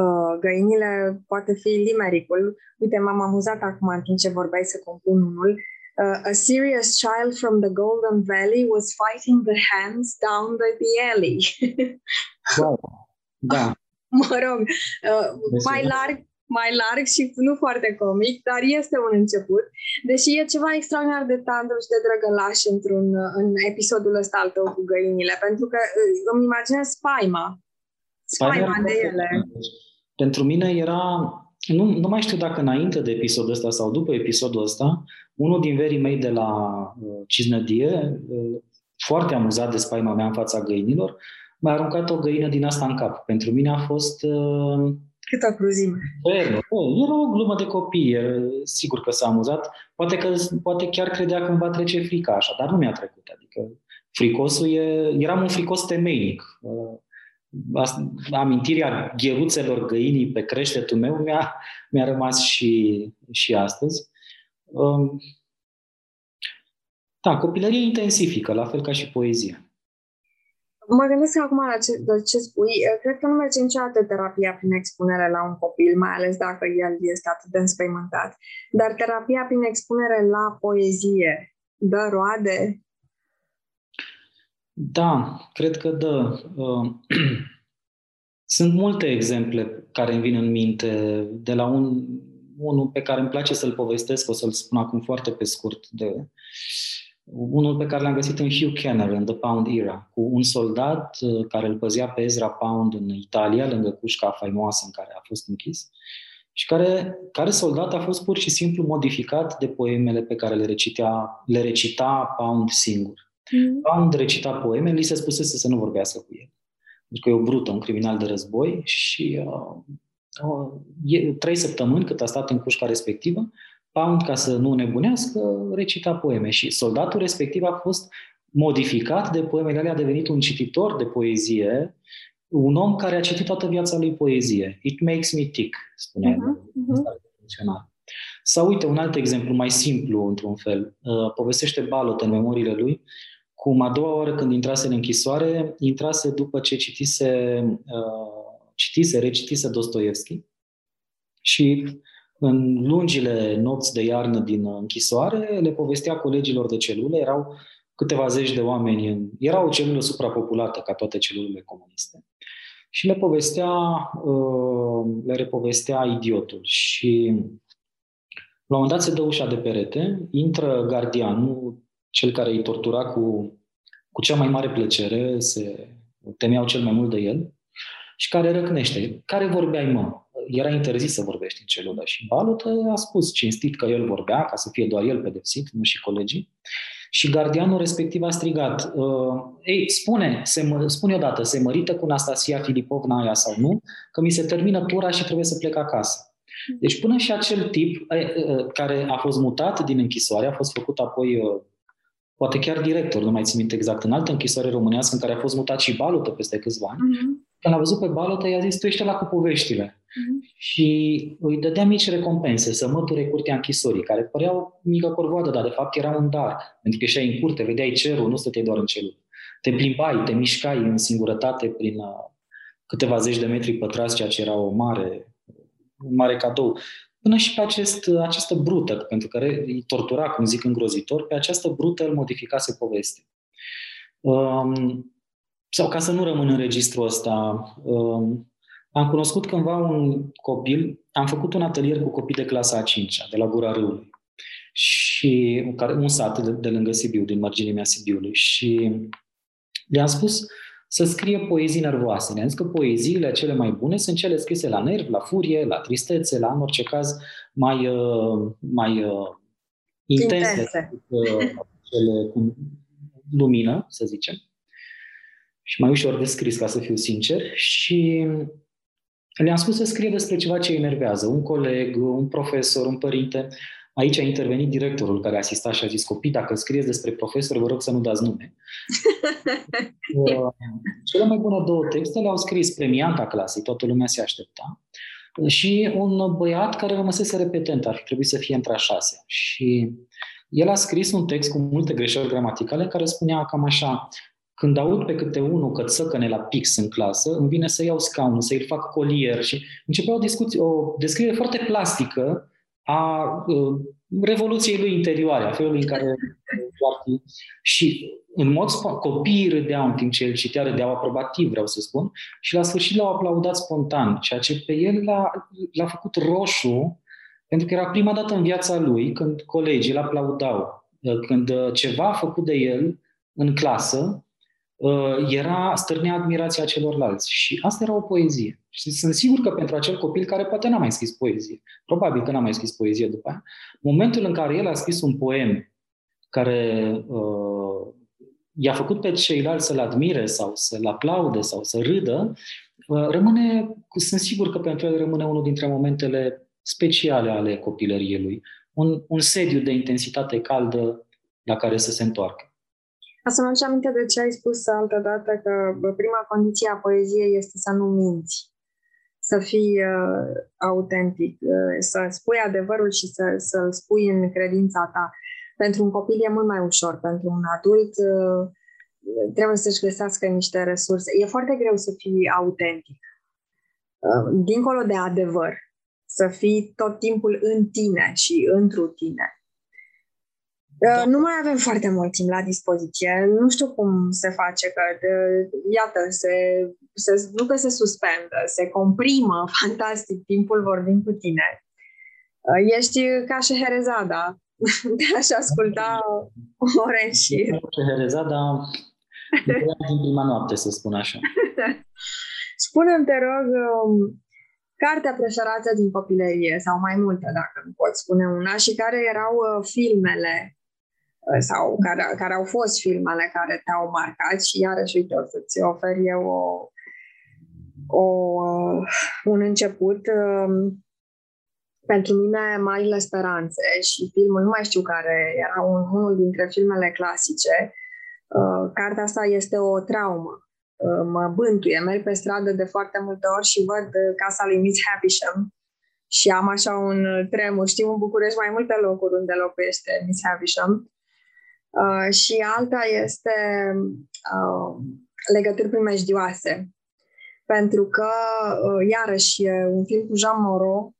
uh, găinile poate fi limericul. Uite, m-am amuzat acum în timp ce vorbeai să compun unul. Uh, a serious child from the Golden Valley was fighting the hands down the, the alley. <laughs> wow. Da. mă rog, uh, mai larg mai larg și nu foarte comic, dar este un început. Deși e ceva extraordinar de tandru și de drăgălaș într-un, în episodul ăsta al tău cu găinile, pentru că uh, îmi imaginez spaima. Spaima, spaima de ele. Pentru mine era, nu, nu mai știu dacă înainte de episodul ăsta sau după episodul ăsta, unul din verii mei de la uh, Cisnădie, uh, foarte amuzat de spaima mea în fața găinilor, m-a aruncat o găină din asta în cap. Pentru mine a fost uh, Câtă cruzime. Era o glumă de copii, sigur că s-a amuzat. Poate, că, poate chiar credea că îmi va trece frica așa, dar nu mi-a trecut. Adică fricosul e... Eram un fricos temeinic. Amintirea gheruțelor găinii pe creștetul meu mi-a, mi-a rămas și, și astăzi. Um, da, copilărie intensifică, la fel ca și poezia. Mă gândesc acum la ce, la ce spui. Cred că nu merge niciodată terapia prin expunere la un copil, mai ales dacă el este atât de înspăimântat. Dar terapia prin expunere la poezie dă roade? Da, cred că dă. Uh, <clears throat> sunt multe exemple care îmi vin în minte, de la un, unul pe care îmi place să-l povestesc, o să-l spun acum foarte pe scurt, de unul pe care l-am găsit în Hugh Kenner, în The Pound Era, cu un soldat uh, care îl păzea pe Ezra Pound în Italia, lângă cușca faimoasă în care a fost închis, și care, care soldat a fost pur și simplu modificat de poemele pe care le, recitea, le recita Pound singur. Mm. Pound recita poeme, li se spusese să nu vorbească cu el. Pentru că e o brută, un criminal de război și uh, uh, e, trei săptămâni cât a stat în cușca respectivă, Pound, ca să nu nebunească, recita poeme și soldatul respectiv a fost modificat de poemele alea, a devenit un cititor de poezie, un om care a citit toată viața lui poezie. It makes me tick, spunea uh-huh, uh-huh. Sau uite, un alt exemplu mai simplu, într-un fel. Uh, povestește Balot în memoriile lui cum a doua oară când intrase în închisoare, intrase după ce citise, uh, citise recitise Dostoevski și în lungile nopți de iarnă din închisoare, le povestea colegilor de celule, erau câteva zeci de oameni, era o celulă suprapopulată ca toate celulele comuniste. Și le povestea, uh, le repovestea idiotul. Și la un moment dat se dă ușa de perete, intră gardianul, cel care îi tortura cu, cu cea mai mare plăcere, se temeau cel mai mult de el, și care răcnește. Care vorbeai, mă? Era interzis să vorbești în celulă și Balut a spus cinstit că el vorbea, ca să fie doar el pedepsit, nu și colegii. Și gardianul respectiv a strigat, uh, ei, spune, se mă, spune odată, se mărită cu Anastasia Filipovna aia sau nu, că mi se termină tura și trebuie să plec acasă. Deci până și acel tip care a fost mutat din închisoare, a fost făcut apoi uh, poate chiar director, nu mai țin minte exact, în altă închisoare românească în care a fost mutat și Balută peste câțiva ani, uh-huh. când a văzut pe Balută, i-a zis, tu ești la cu poveștile. Uh-huh. Și îi dădea mici recompense, să măture curtea închisorii, care păreau mică corvoadă, dar de fapt era un dar. Pentru că ieșeai în curte, vedeai cerul, nu stăteai doar în cerul. Te plimbai, te mișcai în singurătate prin uh, câteva zeci de metri pătrați, ceea ce era o mare, un mare cadou până și pe acest, această brută, pentru că îi tortura, cum zic, îngrozitor, pe această brută îl modificase poveste. Um, sau ca să nu rămân în registrul ăsta, um, am cunoscut cândva un copil, am făcut un atelier cu copii de clasa a 5 de la Gura Râului, și care, un sat de, de lângă Sibiu, din marginea Sibiului. Și le-am spus, să scrie poezii nervoase. Ne-am zis că poeziile cele mai bune sunt cele scrise la nervi, la furie, la tristețe, la, în orice caz, mai, uh, mai uh, intense, intense. Uh, cele cu lumină, să zicem, și mai ușor de scris, ca să fiu sincer. Și le-am spus să scrie despre ceva ce îi enervează. Un coleg, un profesor, un părinte. Aici a intervenit directorul care asista și a zis, copii, dacă scrieți despre profesor, vă rog să nu dați nume. <laughs> Uh, cele mai bune două texte le-au scris premianta clasei, toată lumea se aștepta, și un băiat care rămăsese repetent, ar fi trebuit să fie între a șasea. Și el a scris un text cu multe greșeli gramaticale care spunea cam așa, când aud pe câte unul că țăcăne la pix în clasă, îmi vine să iau scaunul, să-i fac colier și începea o discuție, o descriere foarte plastică a uh, revoluției lui interioare, a felului în care și în mod copiii râdeau în timp ce el citea, râdeau aprobativ, vreau să spun, și la sfârșit l-au aplaudat spontan, ceea ce pe el l-a, l-a făcut roșu, pentru că era prima dată în viața lui când colegii îl aplaudau, când uh, ceva făcut de el în clasă Uh, era, stârnea admirația celorlalți. Și asta era o poezie. Și sunt sigur că pentru acel copil care poate n-a mai scris poezie, probabil că n-a mai scris poezie după aia, momentul în care el a scris un poem care uh, i-a făcut pe ceilalți să-l admire sau să-l aplaude sau să râdă, uh, rămâne, sunt sigur că pentru el rămâne unul dintre momentele speciale ale copilăriei lui. Un, un sediu de intensitate caldă la care să se întoarcă. Asta mă aminte de ce ai spus altă dată, că prima condiție a poeziei este să nu minți, să fii uh, autentic, uh, să spui adevărul și să, să-l spui în credința ta. Pentru un copil e mult mai ușor, pentru un adult uh, trebuie să-și găsească niște resurse. E foarte greu să fii autentic. Uh, dincolo de adevăr, să fii tot timpul în tine și întru tine. Da. Nu mai avem foarte mult timp la dispoziție. Nu știu cum se face, că de, iată, se, se, nu că se suspendă, se comprimă <laughs> fantastic timpul vorbim cu tine. Uh, ești ca <laughs> și Herezada, de a-și asculta ore și... Herezada din prima noapte, să spun așa. <laughs> Spune-mi, te rog, um, cartea preferată din copilărie, sau mai multe, dacă nu pot spune una, și care erau uh, filmele Uh, sau care, care au fost filmele care te-au marcat și iarăși, uite, o să-ți ofer eu o, o, uh, un început. Um, pentru mine, Marile Speranțe și filmul, nu mai știu care, era un, unul dintre filmele clasice. Uh, cartea asta este o traumă. Mă bântuie, merg pe stradă de foarte multe ori și văd casa lui Miss Havisham și am așa un tremur. Știu în București mai multe locuri unde locuiește Miss Havisham Uh, și alta este uh, legături primejdioase. Pentru că, uh, iarăși, e un film cu Jean Moreau,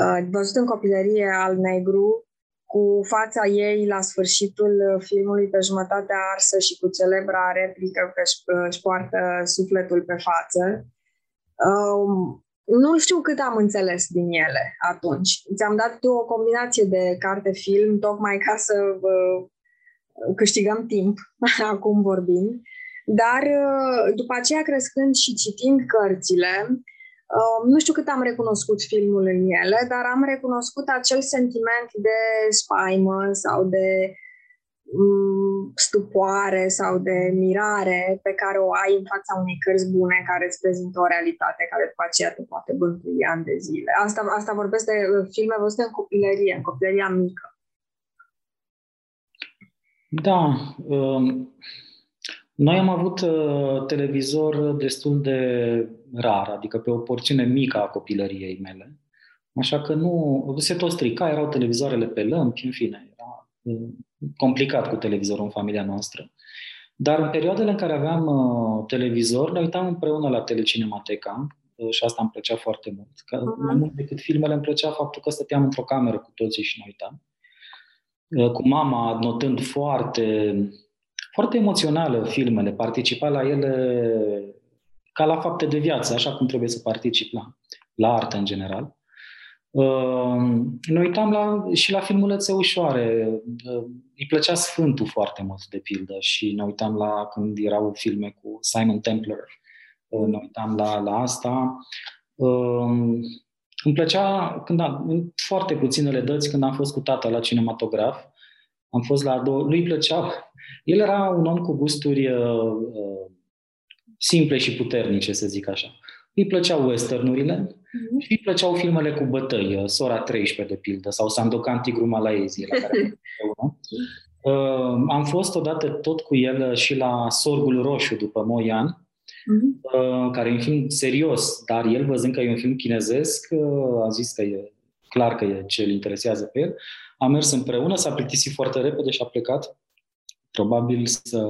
uh, văzut în copilărie al negru, cu fața ei la sfârșitul filmului pe jumătate arsă și cu celebra replică că își, își poartă sufletul pe față. Uh, nu știu cât am înțeles din ele atunci. Ți-am dat o combinație de carte-film tocmai ca să uh, câștigăm timp, <laughs> acum vorbind, dar uh, după aceea crescând și citind cărțile, uh, nu știu cât am recunoscut filmul în ele, dar am recunoscut acel sentiment de spaimă sau de mm, stupoare sau de mirare pe care o ai în fața unei cărți bune care îți prezintă o realitate care după aceea te poate bântui ani de zile. Asta, asta vorbesc de uh, filme văzute în copilărie, în copilăria mică. Da. Um, noi am avut uh, televizor destul de rar, adică pe o porțiune mică a copilăriei mele. Așa că nu... Se tot strica, erau televizoarele pe lămpi, în fine. Era uh, complicat cu televizorul în familia noastră. Dar în perioadele în care aveam uh, televizor, ne uitam împreună la Telecinemateca și asta îmi plăcea foarte mult. Că, uh-huh. Mai mult decât filmele, îmi plăcea faptul că stăteam într-o cameră cu toții și ne uitam. Uh, cu mama, notând foarte, foarte emoțională filmele, participa la ele ca la fapte de viață, așa cum trebuie să particip la, la artă în general. Uh, ne uitam la, și la filmulețe ușoare. Uh, îi plăcea Sfântul foarte mult, de pildă, și ne uitam la când erau filme cu Simon Templar. Uh, ne uitam la, la asta. Uh, îmi plăcea, când am, foarte puținele dăți, când am fost cu tata la cinematograf, am fost la două, lui plăcea, el era un om cu gusturi uh, uh, simple și puternice, să zic așa. îi plăceau westernurile mm-hmm. și îi plăceau filmele cu bătăi, Sora 13 de pildă, sau Sandokan Tigru Malaezie, la care <laughs> uh, am fost odată tot cu el și la Sorgul Roșu după Moian, mm-hmm. uh, care e un film serios, dar el văzând că e un film chinezesc, uh, a zis că e clar că e ce îl interesează pe el. A mers împreună, s-a plictisit foarte repede și a plecat, probabil să,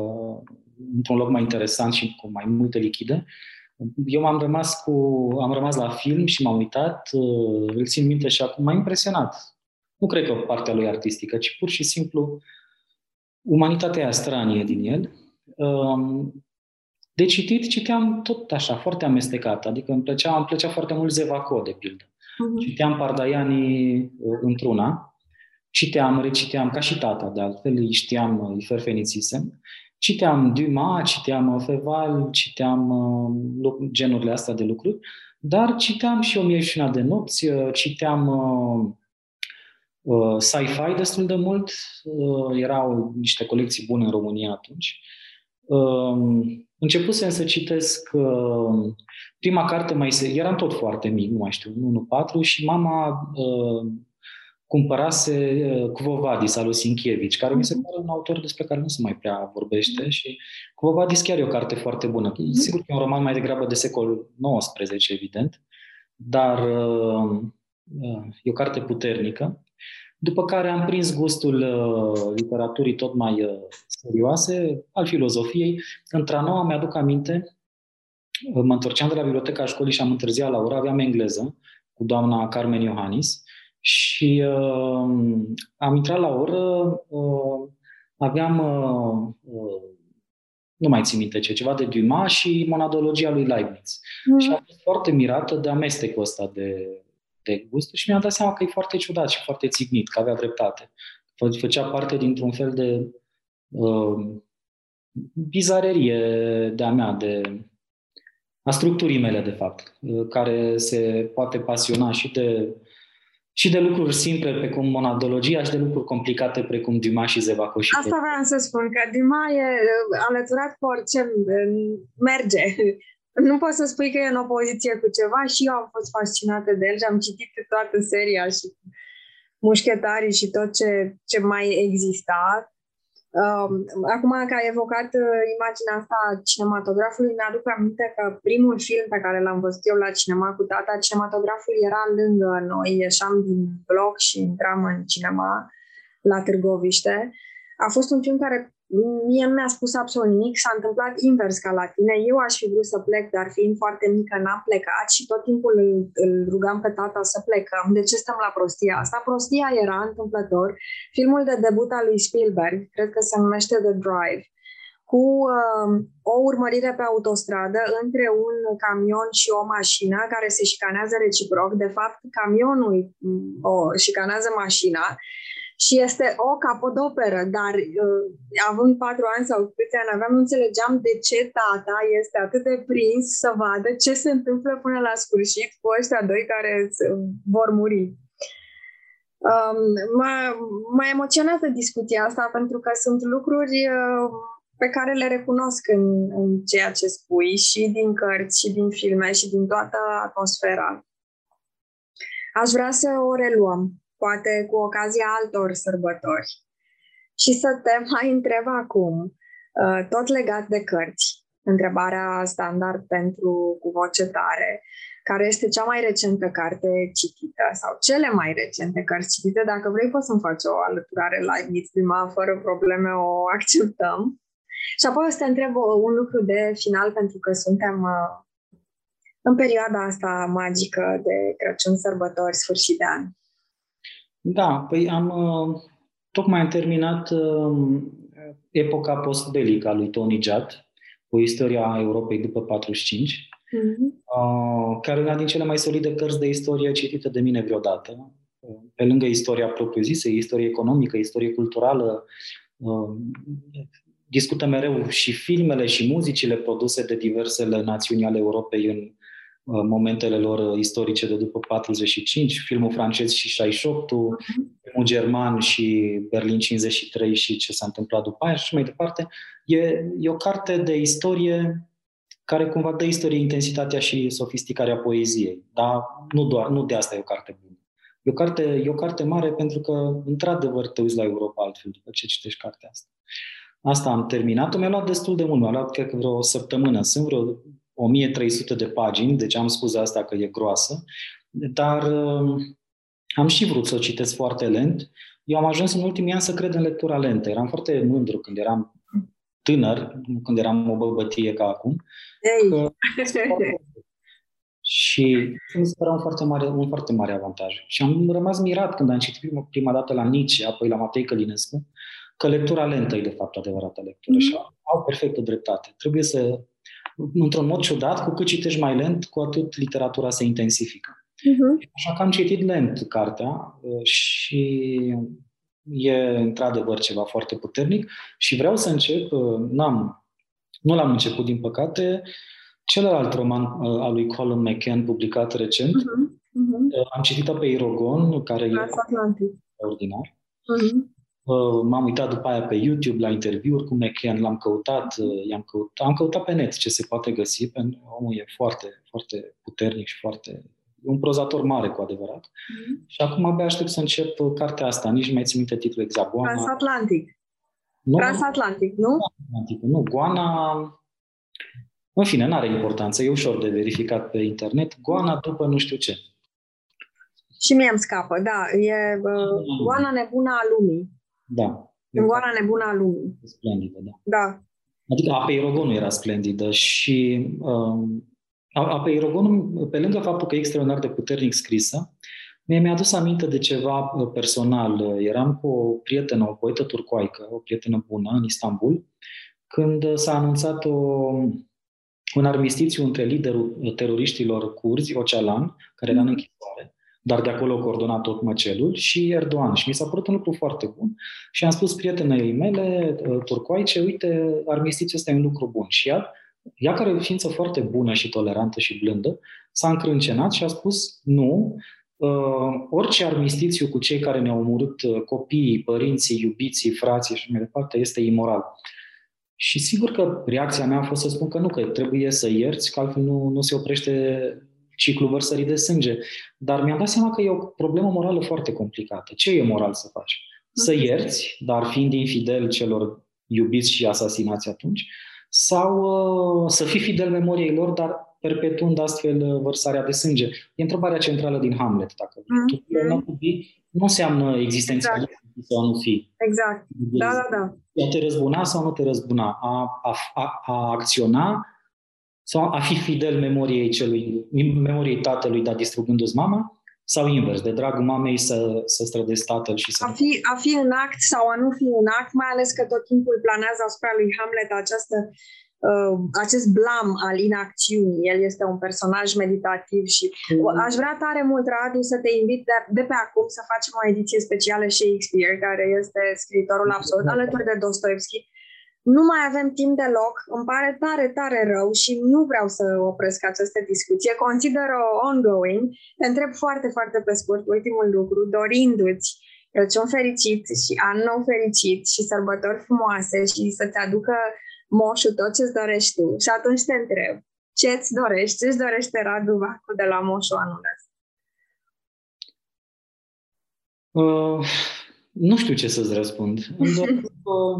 într-un loc mai interesant și cu mai multe lichide. Eu m-am rămas, cu, am rămas la film și m-am uitat, uh, îl țin minte și acum m-a impresionat. Nu cred că partea lui artistică, ci pur și simplu umanitatea stranie din el. Um, de citit, citeam tot așa, foarte amestecat, adică îmi plăcea, îmi plăcea foarte mult Zevaco, de pildă. Uh-huh. Citeam Pardaiani uh, într-una, citeam, reciteam, ca și tata, de altfel, îi știam, îi ferfenițisem. Citeam Dumas, citeam Feval, citeam uh, genurile astea de lucruri, dar citeam și O mie și una de nopți, uh, citeam uh, uh, sci-fi destul de mult, uh, erau niște colecții bune în România atunci. Uh, începusem să citesc uh, prima carte, mai se, eram tot foarte mic, nu mai știu, 1-4, și mama uh, cumpărase uh, Cuvovadis al lui Sinkievici, care mi se mhm. pare un autor despre care nu se mai prea vorbește și Cuvovadis chiar e o carte foarte bună. Mhm. Sigur că e un roman mai degrabă de secol XIX, evident, dar uh, uh, e o carte puternică. După care am prins gustul uh, literaturii tot mai uh, serioase, al filozofiei. Într-a mi-aduc aminte, uh, mă întorceam de la biblioteca școlii și am întârziat la ora, aveam engleză cu doamna Carmen Iohannis și uh, am intrat la oră, uh, aveam, uh, uh, nu mai țin minte ce, ceva de Dumas și monadologia lui Leibniz. Mm. Și am fost foarte mirată de amestecul ăsta de, de gust și mi-am dat seama că e foarte ciudat și foarte țignit, că avea dreptate. Făcea parte dintr-un fel de uh, bizarerie de-a mea, de a structurii mele, de fapt, uh, care se poate pasiona și de și de lucruri simple precum monadologia și de lucruri complicate precum Dumas și Zevaco. Și Asta vreau să spun, că Dumas e uh, alăturat cu orice merge. Nu poți să spui că e în opoziție cu ceva și eu am fost fascinată de el și am citit toată seria și mușchetarii și tot ce, ce mai exista. Um, acum că ai evocat uh, imaginea asta a cinematografului, mi-aduc aminte că primul film pe care l-am văzut eu la cinema cu tata, cinematograful era lângă noi, ieșeam din bloc și intram în cinema la Târgoviște. A fost un film care mie nu mi-a spus absolut nimic, s-a întâmplat invers ca la tine. Eu aș fi vrut să plec, dar fiind foarte mică, n-am plecat și tot timpul îl, îl rugam pe tata să plecăm. De ce stăm la prostia asta? Prostia era întâmplător filmul de debut al lui Spielberg, cred că se numește The Drive, cu uh, o urmărire pe autostradă între un camion și o mașină care se șicanează reciproc. De fapt, camionul mm, o șicanează mașina și este o capodoperă, dar uh, având patru ani sau câte ani aveam, nu înțelegeam de ce tata este atât de prins să vadă ce se întâmplă până la sfârșit cu ăștia doi care vor muri. Um, mă, mă emoționează discuția asta pentru că sunt lucruri uh, pe care le recunosc în, în ceea ce spui și din cărți și din filme și din toată atmosfera. Aș vrea să o reluăm poate cu ocazia altor sărbători. Și să te mai întreb acum, uh, tot legat de cărți, întrebarea standard pentru cu voce tare, care este cea mai recentă carte citită sau cele mai recente cărți citite. Dacă vrei, poți să-mi faci o alăturare live Mitzlima, fără probleme o acceptăm. Și apoi o să te întreb un lucru de final, pentru că suntem uh, în perioada asta magică de Crăciun, sărbători, sfârșit de an. Da, păi am uh, tocmai am terminat uh, epoca postbelică a lui Tony Judd, o istorie a Europei după 45, mm-hmm. uh, care e una din cele mai solide cărți de istorie citite de mine vreodată. Pe lângă istoria propriu-zisă, istorie economică, istorie culturală, uh, discută mereu și filmele și muzicile produse de diversele națiuni ale Europei în Uh, momentele lor istorice de după 45, filmul francez și 68, uh-huh. filmul german și Berlin 53 și ce s-a întâmplat după aia și mai departe. E, e o carte de istorie care cumva dă istorie intensitatea și sofisticarea poeziei. Dar nu, doar, nu de asta e o carte bună. E o carte, e o carte mare pentru că, într-adevăr, te uiți la Europa altfel după ce citești cartea asta. Asta am terminat-o. Mi-a luat destul de mult. Mi-a luat, cred că, vreo o săptămână. Sunt vreo 1300 de pagini, deci am spus asta că e groasă. Dar uh, am și vrut să o citesc foarte lent. Eu am ajuns în ultimii ani să cred în lectura lentă. Eram foarte mândru când eram tânăr, când eram o băbătie ca acum. Ei. Că <laughs> și mi se părea un foarte mare, un foarte mare avantaj. Și am rămas mirat când am citit prima, prima dată la Nietzsche, apoi la Matei Călinescu, că lectura lentă e de fapt adevărată lectură. Mm-hmm. Și au perfectă dreptate. Trebuie să, într-un mod ciudat, cu cât citești mai lent, cu atât literatura se intensifică. Mm-hmm. Așa că am citit lent cartea uh, și e într-adevăr ceva foarte puternic și vreau să încep, uh, n-am, nu l-am început din păcate, celălalt roman uh, al lui Colin McCann, publicat recent. Uh-huh. Uh-huh. Am citit-o pe Irogon, care e extraordinar. Uh-huh. M-am uitat după aia pe YouTube la interviuri cu McCann, l-am căutat, uh, i-am căutat, am căutat pe net ce se poate găsi, pentru că omul e foarte, foarte puternic și foarte e un prozator mare cu adevărat. Mm-hmm. Și acum abia aștept să încep uh, cartea asta. Nici nu mai țin minte titlul exact. Goana... Transatlantic. Nu? Transatlantic, nu? Transatlantic, nu. Goana în fine, nu are importanță, e ușor de verificat pe internet. Goana după nu știu ce. Și mie îmi scapă, da. E uh, Goana nebună a lumii. Da. În Goana nebună a lumii. Splendidă, da. Da. Adică Apeirogonul era splendidă și uh, Apeirogonul, pe lângă faptul că e extraordinar de puternic scrisă, mie mi-a adus aminte de ceva uh, personal. Eram cu o prietenă, o poetă turcoaică, o prietenă bună în Istanbul, când s-a anunțat o un armistițiu între liderul teroriștilor curzi, Ocalan, care era în mhm. închisoare, dar de acolo coordona tot măcelul, și Erdogan. Și mi s-a părut un lucru foarte bun. Și am spus prietenei mele, uh, turcoaice, uite, armistițiul ăsta e un lucru bun. Și ea, ea care e o ființă foarte bună și tolerantă și blândă, s-a încrâncenat și a spus, nu, uh, orice armistițiu cu cei care ne-au omorât uh, copiii, părinții, iubiții, frații și mai departe este imoral. Și sigur că reacția mea a fost să spun că nu, că trebuie să ierți, că altfel nu, nu se oprește ciclul vărsării de sânge. Dar mi-am dat seama că e o problemă morală foarte complicată. Ce e moral să faci? Să mhm. ierți, dar fiind infidel celor iubiți și asasinați atunci, sau uh, să fii fidel memoriei lor, dar perpetuând astfel uh, vărsarea de sânge. E întrebarea centrală din Hamlet, dacă mm-hmm nu înseamnă existențialism exact. sau nu fi. Exact. Da, da, da. A te răzbuna sau nu te răzbuna? A, a, a, a acționa sau a fi fidel memoriei, celui, memoriei tatălui, dar distrugându-ți mama? Sau invers, de dragul mamei să, să strădezi tatăl și să... A fi, a fi în act sau a nu fi în act, mai ales că tot timpul planează asupra lui Hamlet această uh, acest blam al inacțiunii. El este un personaj meditativ și mm. aș vrea tare mult, Radu, să te invit de, de pe acum să facem o ediție specială Shakespeare, care este scriitorul absolut, alături de Dostoevski. Nu mai avem timp deloc, îmi pare tare, tare rău și nu vreau să opresc această discuție. Consider-o ongoing. Te întreb foarte, foarte pe scurt ultimul lucru, dorindu-ți Crăciun fericit și an nou fericit și sărbători frumoase și să-ți aducă moșul tot ce-ți dorești tu. Și atunci te întreb, ce-ți dorești? Ce-ți dorește Radu Vacu de la moșul anul ăsta? Uh, nu știu ce să-ți răspund. uh,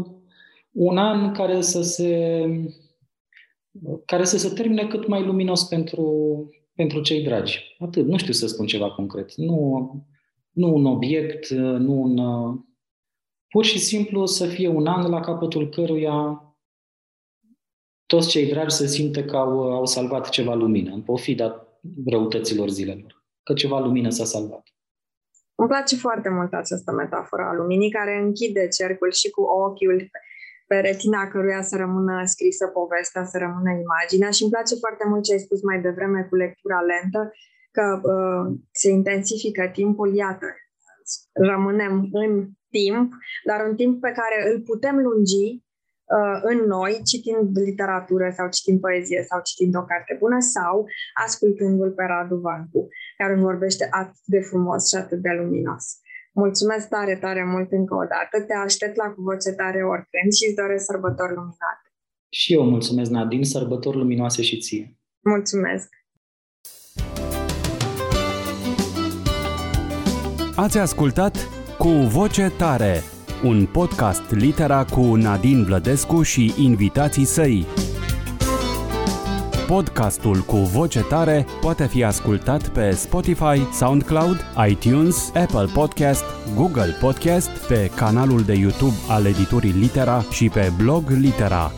un an care să se care să se termine cât mai luminos pentru, pentru cei dragi. Atât. Nu știu să spun ceva concret. Nu, nu un obiect, nu un... Pur și simplu să fie un an la capătul căruia toți cei dragi să simte că au, au salvat ceva lumină, în pofida răutăților zilelor, că ceva lumină s-a salvat. Îmi place foarte mult această metaforă a luminii care închide cercul și cu ochiul pe retina căruia să rămână scrisă povestea, să rămână imaginea și îmi place foarte mult ce ai spus mai devreme cu lectura lentă, că uh, se intensifică timpul, iată, rămânem în timp, dar un timp pe care îl putem lungi uh, în noi, citind literatură sau citind poezie sau citind o carte bună sau ascultându-l pe Radu Vancu, care vorbește atât de frumos și atât de luminos. Mulțumesc tare, tare mult încă o dată. Te aștept la cu voce tare oricând și îți doresc sărbători luminate. Și eu mulțumesc, Nadine, sărbători luminoase și ție. Mulțumesc! Ați ascultat Cu Voce Tare, un podcast litera cu Nadine Vlădescu și invitații săi. Podcastul cu voce tare poate fi ascultat pe Spotify, SoundCloud, iTunes, Apple Podcast, Google Podcast, pe canalul de YouTube al editurii Litera și pe blog Litera.